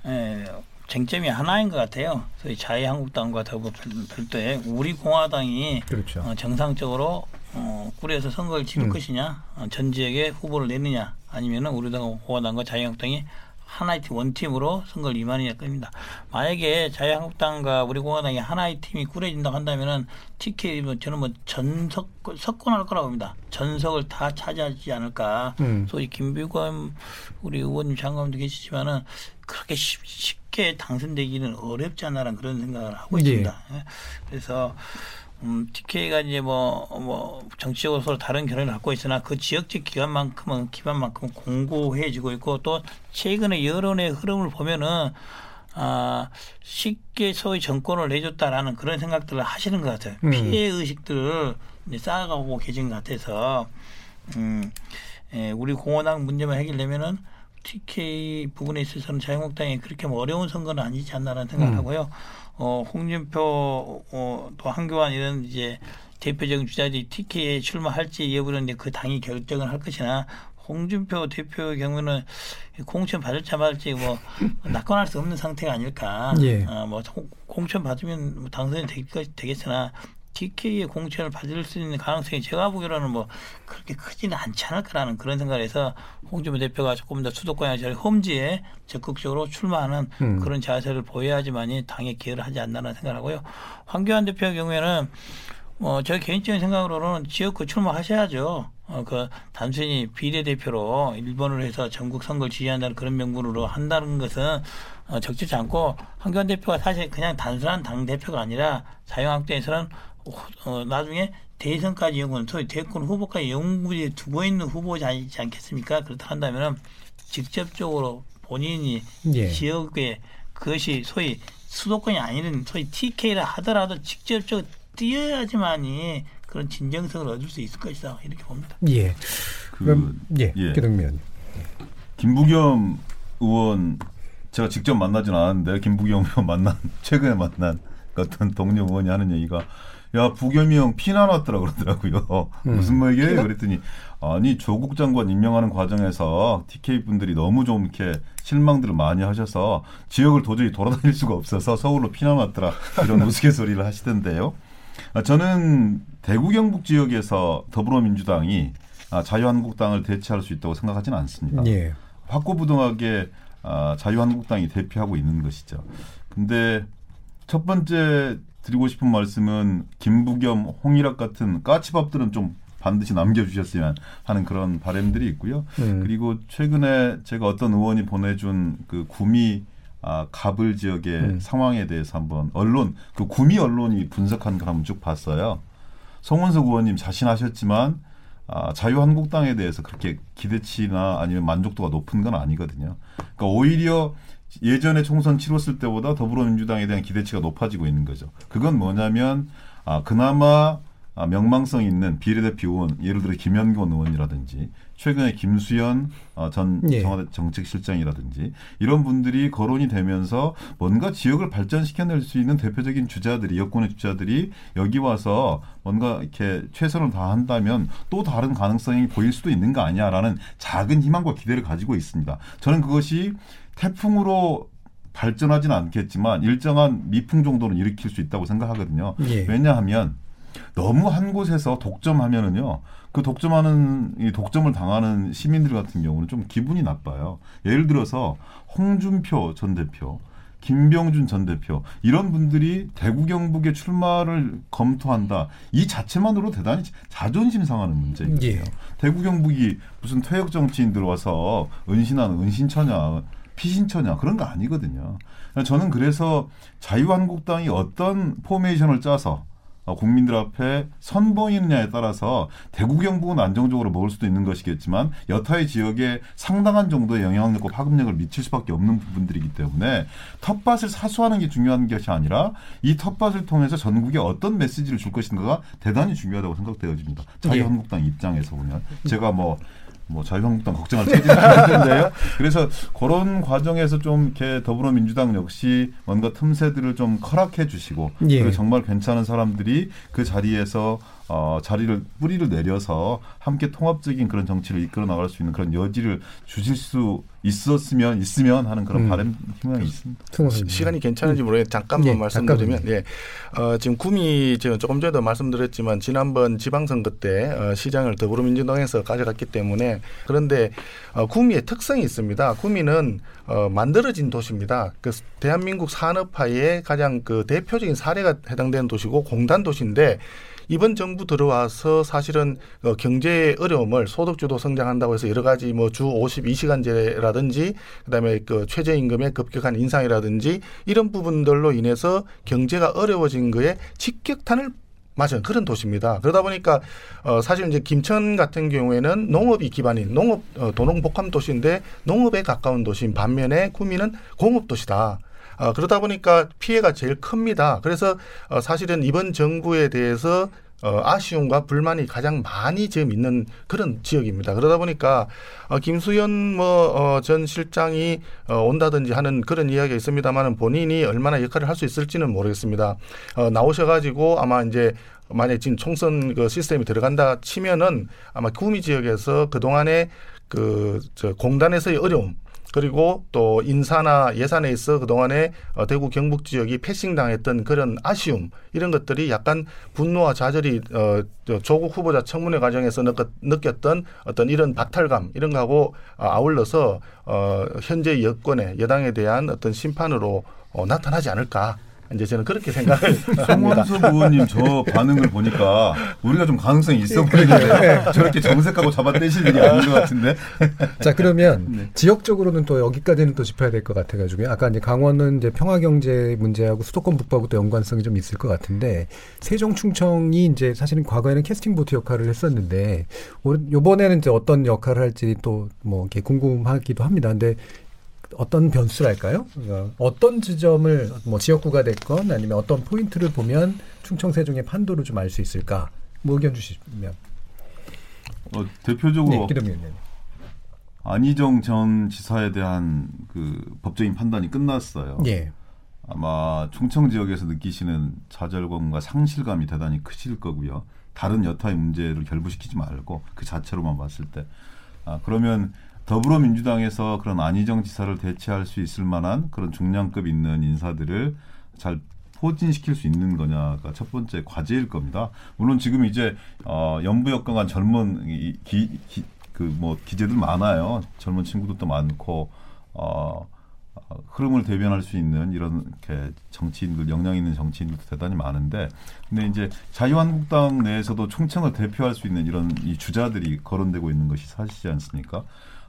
예, 쟁점이 하나인 것 같아요. 소위 자유한국당과 더불어 별도의 우리 공화당이 그렇죠. 어, 정상적으로 어, 꾸려서 선거를 치를 음. 것이냐, 어, 전 지역에 후보를 내느냐, 아니면은 우리 당 공화당과 자유한국당이 하나의 팀, 원팀으로 선거를 임하느냐 겁니다. 만약에 자유한국당과 우리 공화당이 하나의 팀이 꾸려진다고 한다면은 TK 뭐 저는 뭐 전석 석권할 거라고 봅니다. 전석을 다 차지하지 않을까. 음. 소위 김비검 우리 의원님 장관도 계시지만은 그렇게 쉽, 쉽게 당선되기는 어렵지 않나라는 그런 생각을 하고 예. 있습니다. 예. 그래서 음, TK가 이제 뭐, 뭐, 정치적으로 서로 다른 견해를 갖고 있으나 그 지역적 기관만큼은, 기반만큼은 공고해지고 있고 또 최근에 여론의 흐름을 보면은 아, 쉽게 소위 정권을 내줬다라는 그런 생각들을 하시는 것 같아요. 음. 피해 의식들을 쌓아가고 계신 것 같아서, 음, 예, 우리 공화당 문제만 해결되면은 TK 부분에 있어서는 자유한국당이 그렇게 뭐 어려운 선거는 아니지 않나라는 생각을 음. 하고요. 어, 홍준표, 어, 또 한교안 이런 이제 대표적인 주자들이 TK에 출마할지 여부는 이제 그 당이 결정을 할 것이나 홍준표 대표의 경우는 공천 받을지 안 받을지 뭐 낙관할 수 없는 상태가 아닐까. 예. 어, 뭐 공- 공천 받으면 뭐 당선이 되, 되겠으나 TK의 공천을 받을 수 있는 가능성이 제가 보기로는 뭐 그렇게 크지는 않지 않을까라는 그런 생각을 해서 홍준표 대표가 조금 더 수도권이나 저희 험지에 적극적으로 출마하는 음. 그런 자세를 보여야지만이 당에 기여를 하지 않나라는 생각을 하고요. 황교안 대표의 경우에는 뭐저 개인적인 생각으로는 지역구 출마하셔야죠. 어, 그 단순히 비례대표로 일본을 해서 전국 선거를 지지한다는 그런 명분으로 한다는 것은 어, 적절치 않고 황교안 대표가 사실 그냥 단순한 당 대표가 아니라 자유한국당에서는 어, 나중에 대선까지 연구는 소위 대권 후보까지 연구에 두고 있는 후보지 않겠습니까? 그렇다 한다면 직접적으로 본인이 예. 지역에 그것이 소위 수도권이 아니는 소위 TK라 하더라도 직접적으로 뛰어야지만이 그런 진정성을 얻을 수 있을 것이다 이렇게 봅니다. 예. 그럼 그, 예. 예. 기동면. 김부겸 의원 제가 직접 만나진 않았는데 김부겸 의원 만난 최근에 만난 그 어떤 동료 의원이 하는 얘기가 야 부겸이 형 피나 났더라 그러더라고요. 음. 무슨 말이에요? 그랬더니 아니 조국 장관 임명하는 과정에서 TK 분들이 너무 좀 이렇게 실망들을 많이 하셔서 지역을 도저히 돌아다닐 수가 없어서 서울로 피나 났더라 이런 우스갯소리를 하시던데요. 아, 저는 대구 경북 지역에서 더불어민주당이 아, 자유한국당을 대체할 수 있다고 생각하지는 않습니다. 예. 확고부동하게 아, 자유한국당이 대표하고 있는 것이죠. 근데 첫 번째 드리고 싶은 말씀은 김부겸, 홍일학 같은 까치밥들은 좀 반드시 남겨주셨으면 하는 그런 바람들이 있고요. 음. 그리고 최근에 제가 어떤 의원이 보내준 그 구미 아, 가불 지역의 음. 상황에 대해서 한번 언론 그 구미 언론이 분석한 걸 한번 쭉 봤어요. 송원석 의원님 자신하셨지만 아, 자유한국당에 대해서 그렇게 기대치나 아니면 만족도가 높은 건 아니거든요. 그러니까 오히려 예전에 총선 치렀을 때보다 더불어민주당에 대한 기대치가 높아지고 있는 거죠. 그건 뭐냐면 아, 그나마 아, 명망성 있는 비례대표 의원, 예를 들어 김현곤 의원이라든지 최근에 김수현 어, 전 예. 청와대 정책실장이라든지 이런 분들이 거론이 되면서 뭔가 지역을 발전시켜낼 수 있는 대표적인 주자들이 여권의 주자들이 여기 와서 뭔가 이렇게 최선을 다한다면 또 다른 가능성이 보일 수도 있는 거 아니야라는 작은 희망과 기대를 가지고 있습니다. 저는 그것이 태풍으로 발전하지는 않겠지만 일정한 미풍 정도는 일으킬 수 있다고 생각하거든요. 예. 왜냐하면 너무 한 곳에서 독점하면은요. 그 독점하는 이 독점을 당하는 시민들 같은 경우는 좀 기분이 나빠요. 예를 들어서 홍준표 전 대표, 김병준 전 대표 이런 분들이 대구 경북에 출마를 검토한다. 이 자체만으로 대단히 자존심 상하는 문제거든요. 예. 대구 경북이 무슨 퇴역 정치인들 와서 은신하는 은신처냐 피신처냐 그런 거 아니거든요. 저는 그래서 자유한국당이 어떤 포메이션을 짜서 어, 국민들 앞에 선보이느냐에 따라서 대구 경북은 안정적으로 먹을 수도 있는 것이겠지만 여타의 지역에 상당한 정도의 영향력과 파급력을 미칠 수밖에 없는 부분들이기 때문에 텃밭을 사수하는 게 중요한 것이 아니라 이 텃밭을 통해서 전국에 어떤 메시지를 줄 것인가가 대단히 중요하다고 생각되어집니다. 자유한국당 입장에서 보면 제가 뭐 뭐 자유한국당 걱정할 체제는 없는데요. 그래서 그런 과정에서 좀 이렇게 더불어민주당 역시 뭔가 틈새들을 좀 허락해 주시고 예. 그리고 정말 괜찮은 사람들이 그 자리에서 어, 자리를 뿌리를 내려서 함께 통합적인 그런 정치를 이끌어 나갈 수 있는 그런 여지를 주실 수 있었으면 있으면 하는 그런 음. 바람 희망이 있습니다. 시-. 시간이 괜찮은지 모르겠는데 잠깐만 예, 말씀드리면 예. 어, 지금 구미 제가 조금 전에도 말씀드렸지만 지난번 지방선거 때 어, 시장을 더불어민주당에서 가져갔기 때문에 그런데 어, 구미의 특성이 있습니다. 구미는 어, 만들어진 도시입니다. 그 대한민국 산업화의 가장 그 대표적인 사례가 해당되는 도시고 공단 도시인데 이번 정부 들어와서 사실은 어, 경제의 어려움을 소득주도 성장한다고 해서 여러 가지 뭐 주 52시간제라든지 그다음에 그 최저임금의 급격한 인상이라든지 이런 부분들로 인해서 경제가 어려워진 거에 직격탄을 맞은 그런 도시입니다. 그러다 보니까 어 사실 이제 김천 같은 경우에는 농업이 기반인 농업 어, 도농복합 도시인데 농업에 가까운 도시인 반면에 구미는 공업 도시다. 어, 그러다 보니까 피해가 제일 큽니다. 그래서 어, 사실은 이번 정부에 대해서 어, 아쉬움과 불만이 가장 많이 지금 있는 그런 지역입니다. 그러다 보니까 어, 김수현 뭐전 실장이 어, 온다든지 하는 그런 이야기가 있습니다만은 본인이 얼마나 역할을 할 수 있을지는 모르겠습니다. 어, 나오셔가지고 아마 이제 만약 지금 총선 그 시스템이 들어간다 치면은 아마 구미 지역에서 그 동안에 그 저 공단에서의 어려움 그리고 또 인사나 예산에 있어 그동안에 어, 대구 경북 지역이 패싱 당했던 그런 아쉬움 이런 것들이 약간 분노와 좌절이 어, 저 조국 후보자 청문회 과정에서 느꼈, 느꼈던 어떤 이런 박탈감 이런 거하고 어, 아울러서 어, 현재 여권의 여당에 대한 어떤 심판으로 어, 나타나지 않을까 이제 저는 그렇게 생각을 합니다. 송원석 의원님 저 반응을 보니까 우리가 좀 가능성이 있어 보이는데 저렇게 정색하고 잡아떼실 일이 아닌 것 같은데. 자 그러면 네. 지역적으로는 또 여기까지는 또 짚어야 될 것 같아가지고요. 아까 이제 강원은 이제 평화경제 문제하고 수도권 북부하고 또 연관성이 좀 있을 것 같은데 세종 충청이 이제 사실은 과거에는 캐스팅 보트 역할을 했었는데 올- 요번에는 이제 어떤 역할을 할지 또 뭐 이렇게 궁금하기도 합니다. 근데 어떤 변수랄까요? 어, 어떤 지점을 뭐 지역구가 됐건 아니면 어떤 포인트를 보면 충청 세종의 판도를 좀 알 수 있을까? 뭐 의견 주시면. 어, 대표적으로 네. 안희정 전 지사에 대한 그 법적인 판단이 끝났어요. 예. 아마 충청 지역에서 느끼시는 좌절감과 상실감이 대단히 크실 거고요. 다른 여타의 문제를 결부시키지 말고 그 자체로만 봤을 때. 아, 그러면 더불어민주당에서 그런 안희정 지사를 대체할 수 있을 만한 그런 중량급 있는 인사들을 잘 포진시킬 수 있는 거냐가 첫 번째 과제일 겁니다. 물론 지금 이제 어, 연부역강한 젊은 그뭐 기재들 많아요. 젊은 친구들도 많고 어, 어, 흐름을 대변할 수 있는 이런 이렇게 정치인들 역량 있는 정치인들도 대단히 많은데 근데 이제 자유한국당 내에서도 총청을 대표할 수 있는 이런 이 주자들이 거론되고 있는 것이 사실이지 않습니까?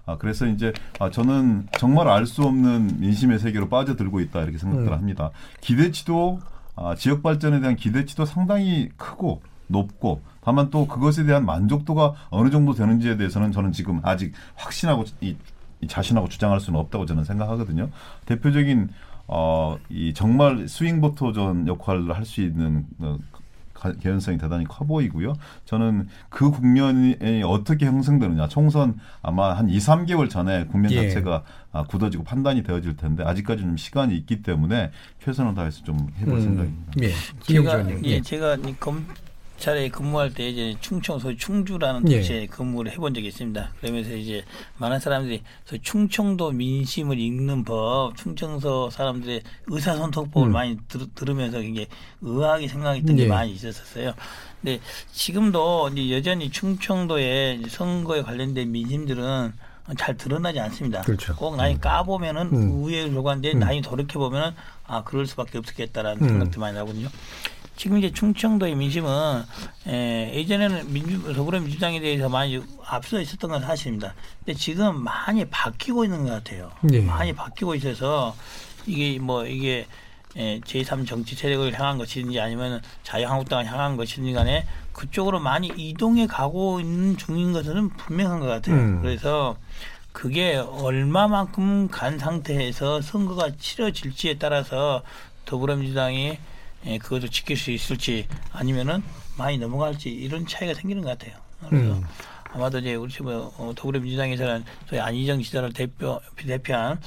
아, 그래서 이제 아, 저는 정말 알 수 없는 민심의 세계로 빠져들고 있다 이렇게 생각을 음. 합니다. 기대치도 아, 지역 발전에 대한 기대치도 상당히 크고 높고 다만 또 그것에 대한 만족도가 어느 정도 되는지에 대해서는 저는 지금 아직 확신하고 이, 이 자신하고 주장할 수는 없다고 저는 생각하거든요. 대표적인 어, 이 정말 스윙 보토전 역할을 할 수 있는 어, 개연성이 대단히 커 보이고요. 저는 그 국면이 어떻게 형성되느냐. 총선 아마 한 2, 3개월 전에 국면 예. 자체가 아, 굳어지고 판단이 되어질 텐데 아직까지는 시간이 있기 때문에 최선을 다해서 좀 해볼 음. 생각입니다. 예. 제가 예, 제가 검 자리에 근무할 때 이제 충청 소위 충주라는 도시에 예. 근무를 해본 적이 있습니다. 그러면서 이제 많은 사람들이 소위 충청도 민심을 읽는 법, 충청서 사람들의 의사선통법을 음. 많이 들, 으면서 굉장히 의아하게 생각했던 게 예. 많이 있었어요. 근데 지금도 이제 여전히 충청도의 선거에 관련된 민심들은 잘 드러나지 않습니다. 그렇죠. 꼭 나이 음. 까보면은 음. 의외로 요구한데 음. 나이 돌이켜 보면은 아 그럴 수밖에 없었겠다라는 음. 생각도 많이 나거든요. 지금 이제 충청도의 민심은 에, 예전에는 민주, 더불어민주당에 대해서 많이 앞서 있었던 건 사실입니다. 근데 지금 많이 바뀌고 있는 것 같아요. 네. 많이 바뀌고 있어서 이게 뭐 이게 에, 제3 정치 세력을 향한 것인지 아니면 자유한국당을 향한 것인지 간에 그쪽으로 많이 이동해 가고 있는 중인 것은 분명한 것 같아요. 음. 그래서 그게 얼마만큼 간 상태에서 선거가 치러질지에 따라서 더불어민주당이 예, 그것을 지킬 수 있을지 아니면은 많이 넘어갈지 이런 차이가 생기는 것 같아요. 그래서 음. 아마도 이제 우리 뭐 어, 더불어 민주당에서는 저희 안희정 지사를 대표 대표한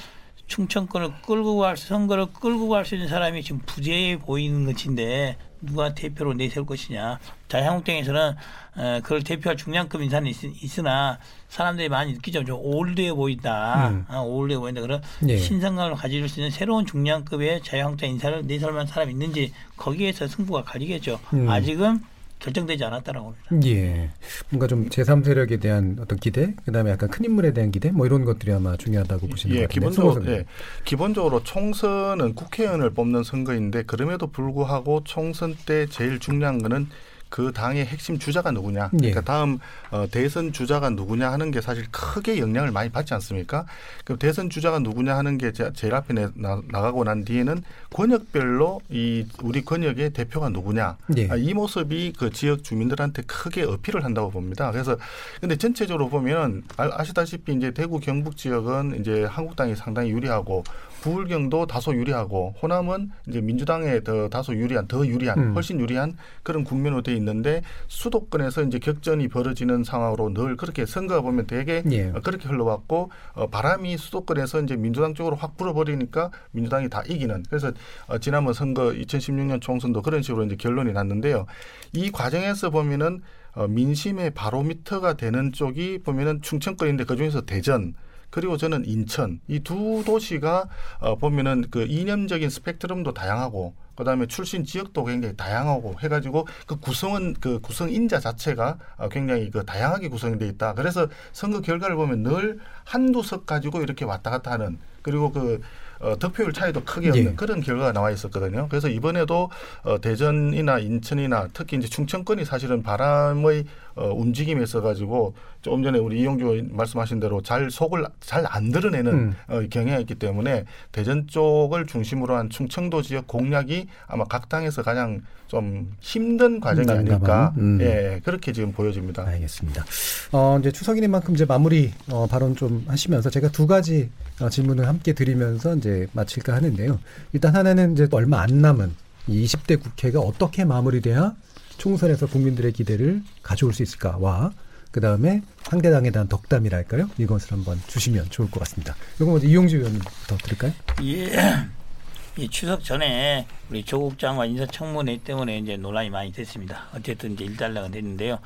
충청권을 끌고 갈 선거를 끌고 갈 수 있는 사람이 지금 부재해 보이는 것인데 누가 대표로 내세울 것이냐. 자유한국당에서는 어, 그걸 대표할 중량급 인사는 있, 으나 사람들이 많이 느끼죠. 좀 올드해 보인다. 음. 아, 올드해 보인다. 그런 예. 신선감을 가질 수 있는 새로운 중량급의 자유한국당 인사를 내세울 만한 사람이 있는지 거기에서 승부가 갈리겠죠. 음. 아직은 결정되지 않았다라고 봅니다. 예. 뭔가 좀 제3세력에 대한 어떤 기대, 그다음에 약간 큰 인물에 대한 기대, 뭐 이런 것들이 아마 중요하다고 보시는 예, 것 같은데. 기본적으로, 예, 기본적으로 총선은 국회의원을 뽑는 선거인데 그럼에도 불구하고 총선 때 제일 중요한 거는 그 당의 핵심 주자가 누구냐. 그러니까 예. 다음 어, 대선 주자가 누구냐 하는 게 사실 크게 영향을 많이 받지 않습니까? 그럼 대선 주자가 누구냐 하는 게 제일 앞에 나, 나가고 난 뒤에는 권역별로 이 우리 권역의 대표가 누구냐. 예. 아, 이 모습이 그 지역 주민들한테 크게 어필을 한다고 봅니다. 그래서 근데 전체적으로 보면 아시다시피 이제 대구 경북 지역은 이제 한국당이 상당히 유리하고 부울경도 다소 유리하고 호남은 이제 민주당에 더 다소 유리한 더 유리한 음. 훨씬 유리한 그런 국면으로 돼 있는데 수도권에서 이제 격전이 벌어지는 상황으로 늘 그렇게 선거가 보면 되게 예. 그렇게 흘러왔고 어, 바람이 수도권에서 이제 민주당 쪽으로 확 불어버리니까 민주당이 다 이기는 그래서 어, 지난번 선거 2016년 총선도 그런 식으로 이제 결론이 났는데요. 이 과정에서 보면은 어, 민심의 바로미터가 되는 쪽이 보면은 충청권인데 그 중에서 대전 그리고 저는 인천 이 두 도시가 어, 보면은 그 이념적인 스펙트럼도 다양하고 그다음에 출신 지역도 굉장히 다양하고 해가지고 그 구성은 그 구성 인자 자체가 어, 굉장히 그 다양하게 구성돼 있다. 그래서 선거 결과를 보면 늘 한두 석 가지고 이렇게 왔다 갔다 하는 그리고 그 어, 득표율 차이도 크게 없는 예. 그런 결과가 나와 있었거든요. 그래서 이번에도 어, 대전이나 인천이나 특히 이제 충청권이 사실은 바람의 어, 움직임에 있어 가지고 조금 전에 우리 이용주 말씀하신 대로 잘 속을 잘 안 드러내는 음. 어, 경향이 있기 때문에 대전 쪽을 중심으로 한 충청도 지역 공략이 아마 각 당에서 가장 좀 힘든 과정이 아닐까 음. 예 그렇게 지금 보여집니다. 알겠습니다. 어, 이제 추석이인 만큼 이제 마무리 어, 발언 좀 하시면서 제가 두 가지 어, 질문을 함께 드리면서 이제 마칠까 하는데요. 일단 하나는 이제 얼마 안 남은 이 20대 국회가 어떻게 마무리돼야 총선에서 국민들의 기대를 가져올 수 있을까와 그 다음에 상대당에 대한 덕담이랄까요? 이것을 한번 주시면 좋을 것 같습니다. 이거 먼저 이용주 의원님부터 드릴까요? 예. 이 추석 전에 우리 조국 장관 인사청문회 때문에 이제 논란이 많이 됐습니다. 어쨌든 이제 일단락은 됐는데요.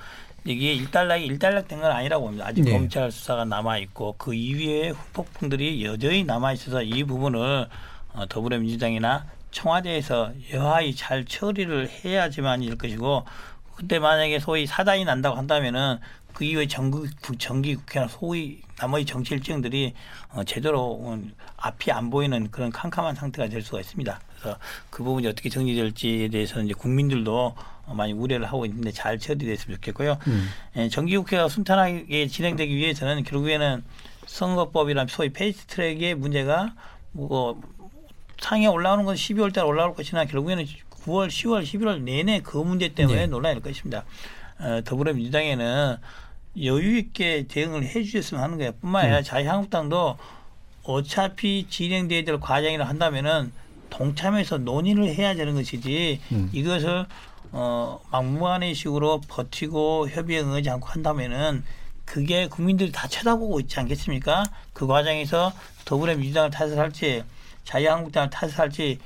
이게 일단락이 일단락 된 건 아니라고 봅니다. 아직 네. 검찰 수사가 남아 있고 그 이후에 후폭풍들이 여전히 남아 있어서 이 부분을 어, 더불어민주당이나 청와대에서 여하이 잘 처리를 해야지만 일 것이고 그때 만약에 소위 사단이 난다고 한다면은 그 이후에 정기, 정기 국회나 소위 나머지 정치 일정들이 어, 제대로 어, 앞이 안 보이는 그런 캄캄한 상태가 될 수가 있습니다. 그래서 그 부분이 어떻게 정리될지에 대해서는 이제 국민들도 어, 많이 우려를 하고 있는데 잘 처리됐으면 좋겠고요. 음. 예, 정기국회가 순탄하게 진행되기 위해서는 결국에는 선거법이란 소위 페이스트트랙의 문제가 뭐 상에 올라오는 건 12월 달 올라올 것이나 결국에는 9월, 10월, 11월 내내 그 문제 때문에 네. 논란이 될 것입니다. 어, 더불어민주당에는 여유 있게 대응을 해 주셨으면 하는 거예요. 뿐만 아니라 자유한국당도 어차피 진행돼야 될 과정이라 한다면은 동참해서 논의를 해야 되는 것이지 음. 이것을 어 막무가내 식으로 버티고 협의에 응하지 않고 한다면은 그게 국민들이 다 쳐다보고 있지 않겠습니까? 그 과정에서 더불어민주당을 탓을 할지 자유한국당을 탓을할지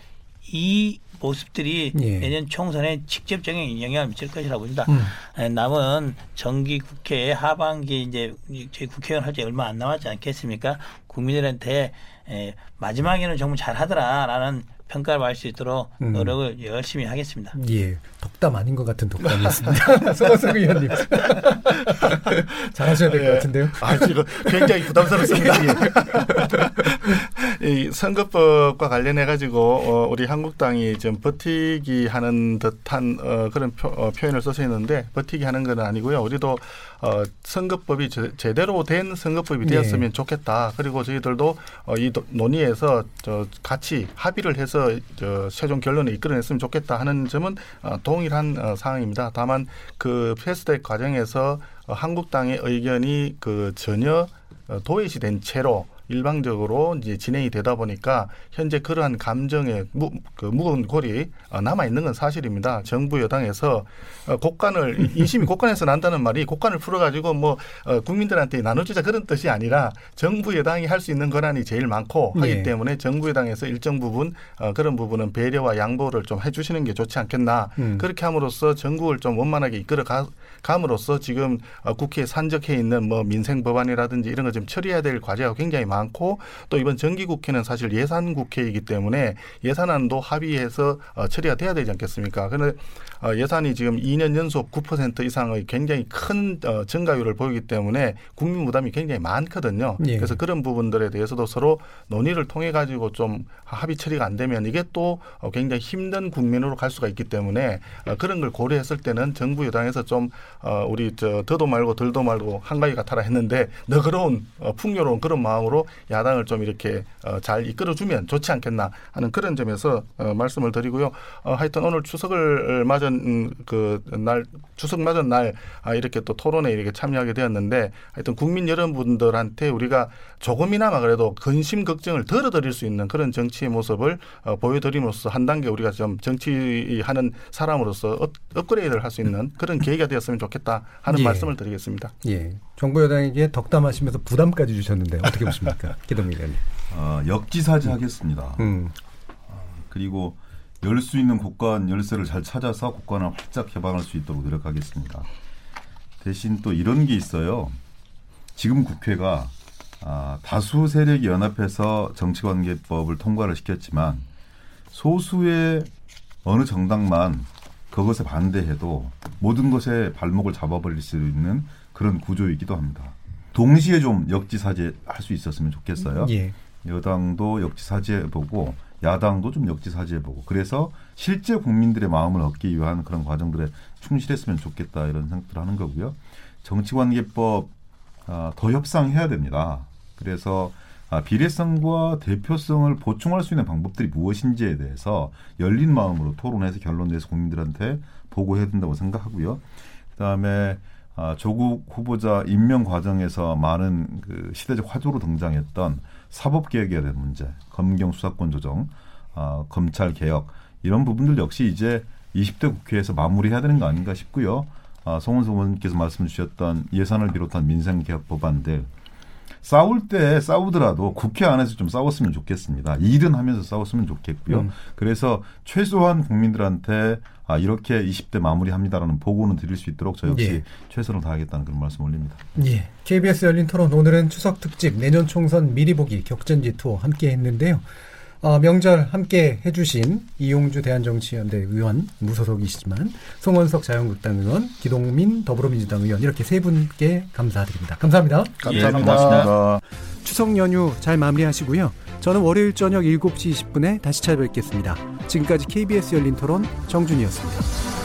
이 모습들이 예. 내년 총선에 직접적인 영향을 미칠 것이라고 봅니다. 음. 에, 남은 정기 국회 하반기 이제 저희 국회의원 할지 얼마 안 남았지 않겠습니까? 국민들한테 에, 마지막에는 정말 잘하더라라는 평가를 받을 수 있도록 음. 노력을 열심히 하겠습니다. 예, 덕담 아닌 것 같은 독담이었습니다. 송원석 의원님. 잘하셔야 될것 예. 같은데요. 아, 지금 굉장히 부담스럽습니다. 이 선거법과 관련해 가지고 어, 우리 한국당이 좀 버티기 하는 듯한 어, 그런 표, 어, 표현을 써서 있는데 버티기 하는 건 아니고요. 우리도 어, 선거법이 제, 제대로 된 선거법이 네. 되었으면 좋겠다. 그리고 저희들도 어, 이 도- 논의에서 저 같이 합의를 해서 저 최종 결론을 이끌어냈으면 좋겠다 하는 점은 어, 동일한 어, 상황입니다. 다만 그 패스트트랙 과정에서 어, 한국당의 의견이 그 전혀 어, 도외시 된 채로 일방적으로 이제 진행이 되다 보니까 현재 그러한 감정의 무, 그 무거운 골이 어, 남아 있는 건 사실입니다. 정부 여당에서 어, 곡간을 인심이 곡간에서 난다는 말이 곡간을 풀어가지고 뭐 어, 국민들한테 나눠주자 그런 뜻이 아니라 정부 여당이 할 수 있는 권한이 제일 많고 하기 예. 때문에 정부 여당에서 일정 부분 어, 그런 부분은 배려와 양보를 좀 해주시는 게 좋지 않겠나 음. 그렇게 함으로써 전국을 좀 원만하게 이끌어 가, 감으로써 지금 어, 국회에 산적해 있는 뭐 민생 법안이라든지 이런 거 좀 처리해야 될 과제가 굉장히 많고 또 이번 정기 국회는 사실 예산 국회이기 때문에 예산안도 합의해서 어, 처리가 돼야 되지 않겠습니까? 그런데 어, 예산이 지금 2년 연속 9% 이상의 굉장히 큰 어, 증가율을 보이기 때문에 국민 부담이 굉장히 많거든요. 예. 그래서 그런 부분들에 대해서도 서로 논의를 통해 가지고 좀 합의 처리가 안 되면 이게 또 어, 굉장히 힘든 국민으로 갈 수가 있기 때문에 어, 그런 걸 고려했을 때는 정부 여당에서 좀 어, 우리 저 더도 말고 덜도 말고 한가위 같아라 했는데 너그러운 어, 풍요로운 그런 마음으로 야당을 좀 이렇게 어, 잘 이끌어주면 좋지 않겠나 하는 그런 점에서 어, 말씀을 드리고요. 어, 하여튼 오늘 추석을 맞은 음, 그날 추석 맞은 날 아, 이렇게 또 토론에 이렇게 참여하게 되었는데 하여튼 국민 여러분들한테 우리가 조금이나마 그래도 근심 걱정을 덜어드릴 수 있는 그런 정치의 모습을 어, 보여드림으로써 한 단계 우리가 좀 정치하는 사람으로서 업, 업그레이드를 할 수 있는 그런 계기가 되었으면 좋겠다 하는 예. 말씀을 드리겠습니다. 예, 정부 여당에게 덕담하시면서 부담까지 주셨는데 어떻게 보십니까, 기동민 의원님? 어, 역지사지 하겠습니다. 음, 그리고 열 수 있는 곳간 열쇠를 잘 찾아서 곳간을 활짝 개방할 수 있도록 노력하겠습니다. 대신 또 이런 게 있어요. 지금 국회가 아, 다수 세력이 연합해서 정치관계법을 통과를 시켰지만 소수의 어느 정당만 그것에 반대해도 모든 것에 발목을 잡아버릴 수 있는 그런 구조이기도 합니다. 동시에 좀 역지사지 할 수 있었으면 좋겠어요. 예, 여당도 역지사지해보고 야당도 좀 역지사지해보고 그래서 실제 국민들의 마음을 얻기 위한 그런 과정들에 충실했으면 좋겠다 이런 생각들을 하는 거고요. 정치관계법 아, 더 협상해야 됩니다. 그래서 아, 비례성과 대표성을 보충할 수 있는 방법들이 무엇인지에 대해서 열린 마음으로 토론해서 결론 내서 국민들한테 보고해야 된다고 생각하고요. 그다음에 아, 조국 후보자 임명 과정에서 많은 그 시대적 화두로 등장했던 사법 개혁에 대한 문제, 검경 수사권 조정, 아, 검찰 개혁 이런 부분들 역시 이제 20대 국회에서 마무리해야 되는 거 아닌가 싶고요. 아, 송원석 의원님께서 말씀 주셨던 예산을 비롯한 민생 개혁 법안들 싸울 때 싸우더라도 국회 안에서 좀 싸웠으면 좋겠습니다. 일은 하면서 싸웠으면 좋겠고요. 음. 그래서 최소한 국민들한테 아, 이렇게 20대 마무리합니다라는 보고는 드릴 수 있도록 저 역시 예. 최선을 다하겠다는 그런 말씀 올립니다. 예. KBS 열린 토론 오늘은 추석 특집 내년 총선 미리 보기 격전지 투어 함께 했는데요. 어, 명절 함께 해주신 이용주 대한정치연대 의원 무소속이시지만 송원석 자유한국당 의원, 기동민 더불어민주당 의원 이렇게 세 분께 감사드립니다. 감사합니다. 감사합니다. 고맙습니다. 추석 연휴 잘 마무리하시고요. 저는 월요일 저녁 7시 20분에 다시 찾아뵙겠습니다. 지금까지 KBS 열린 토론 정준이었습니다.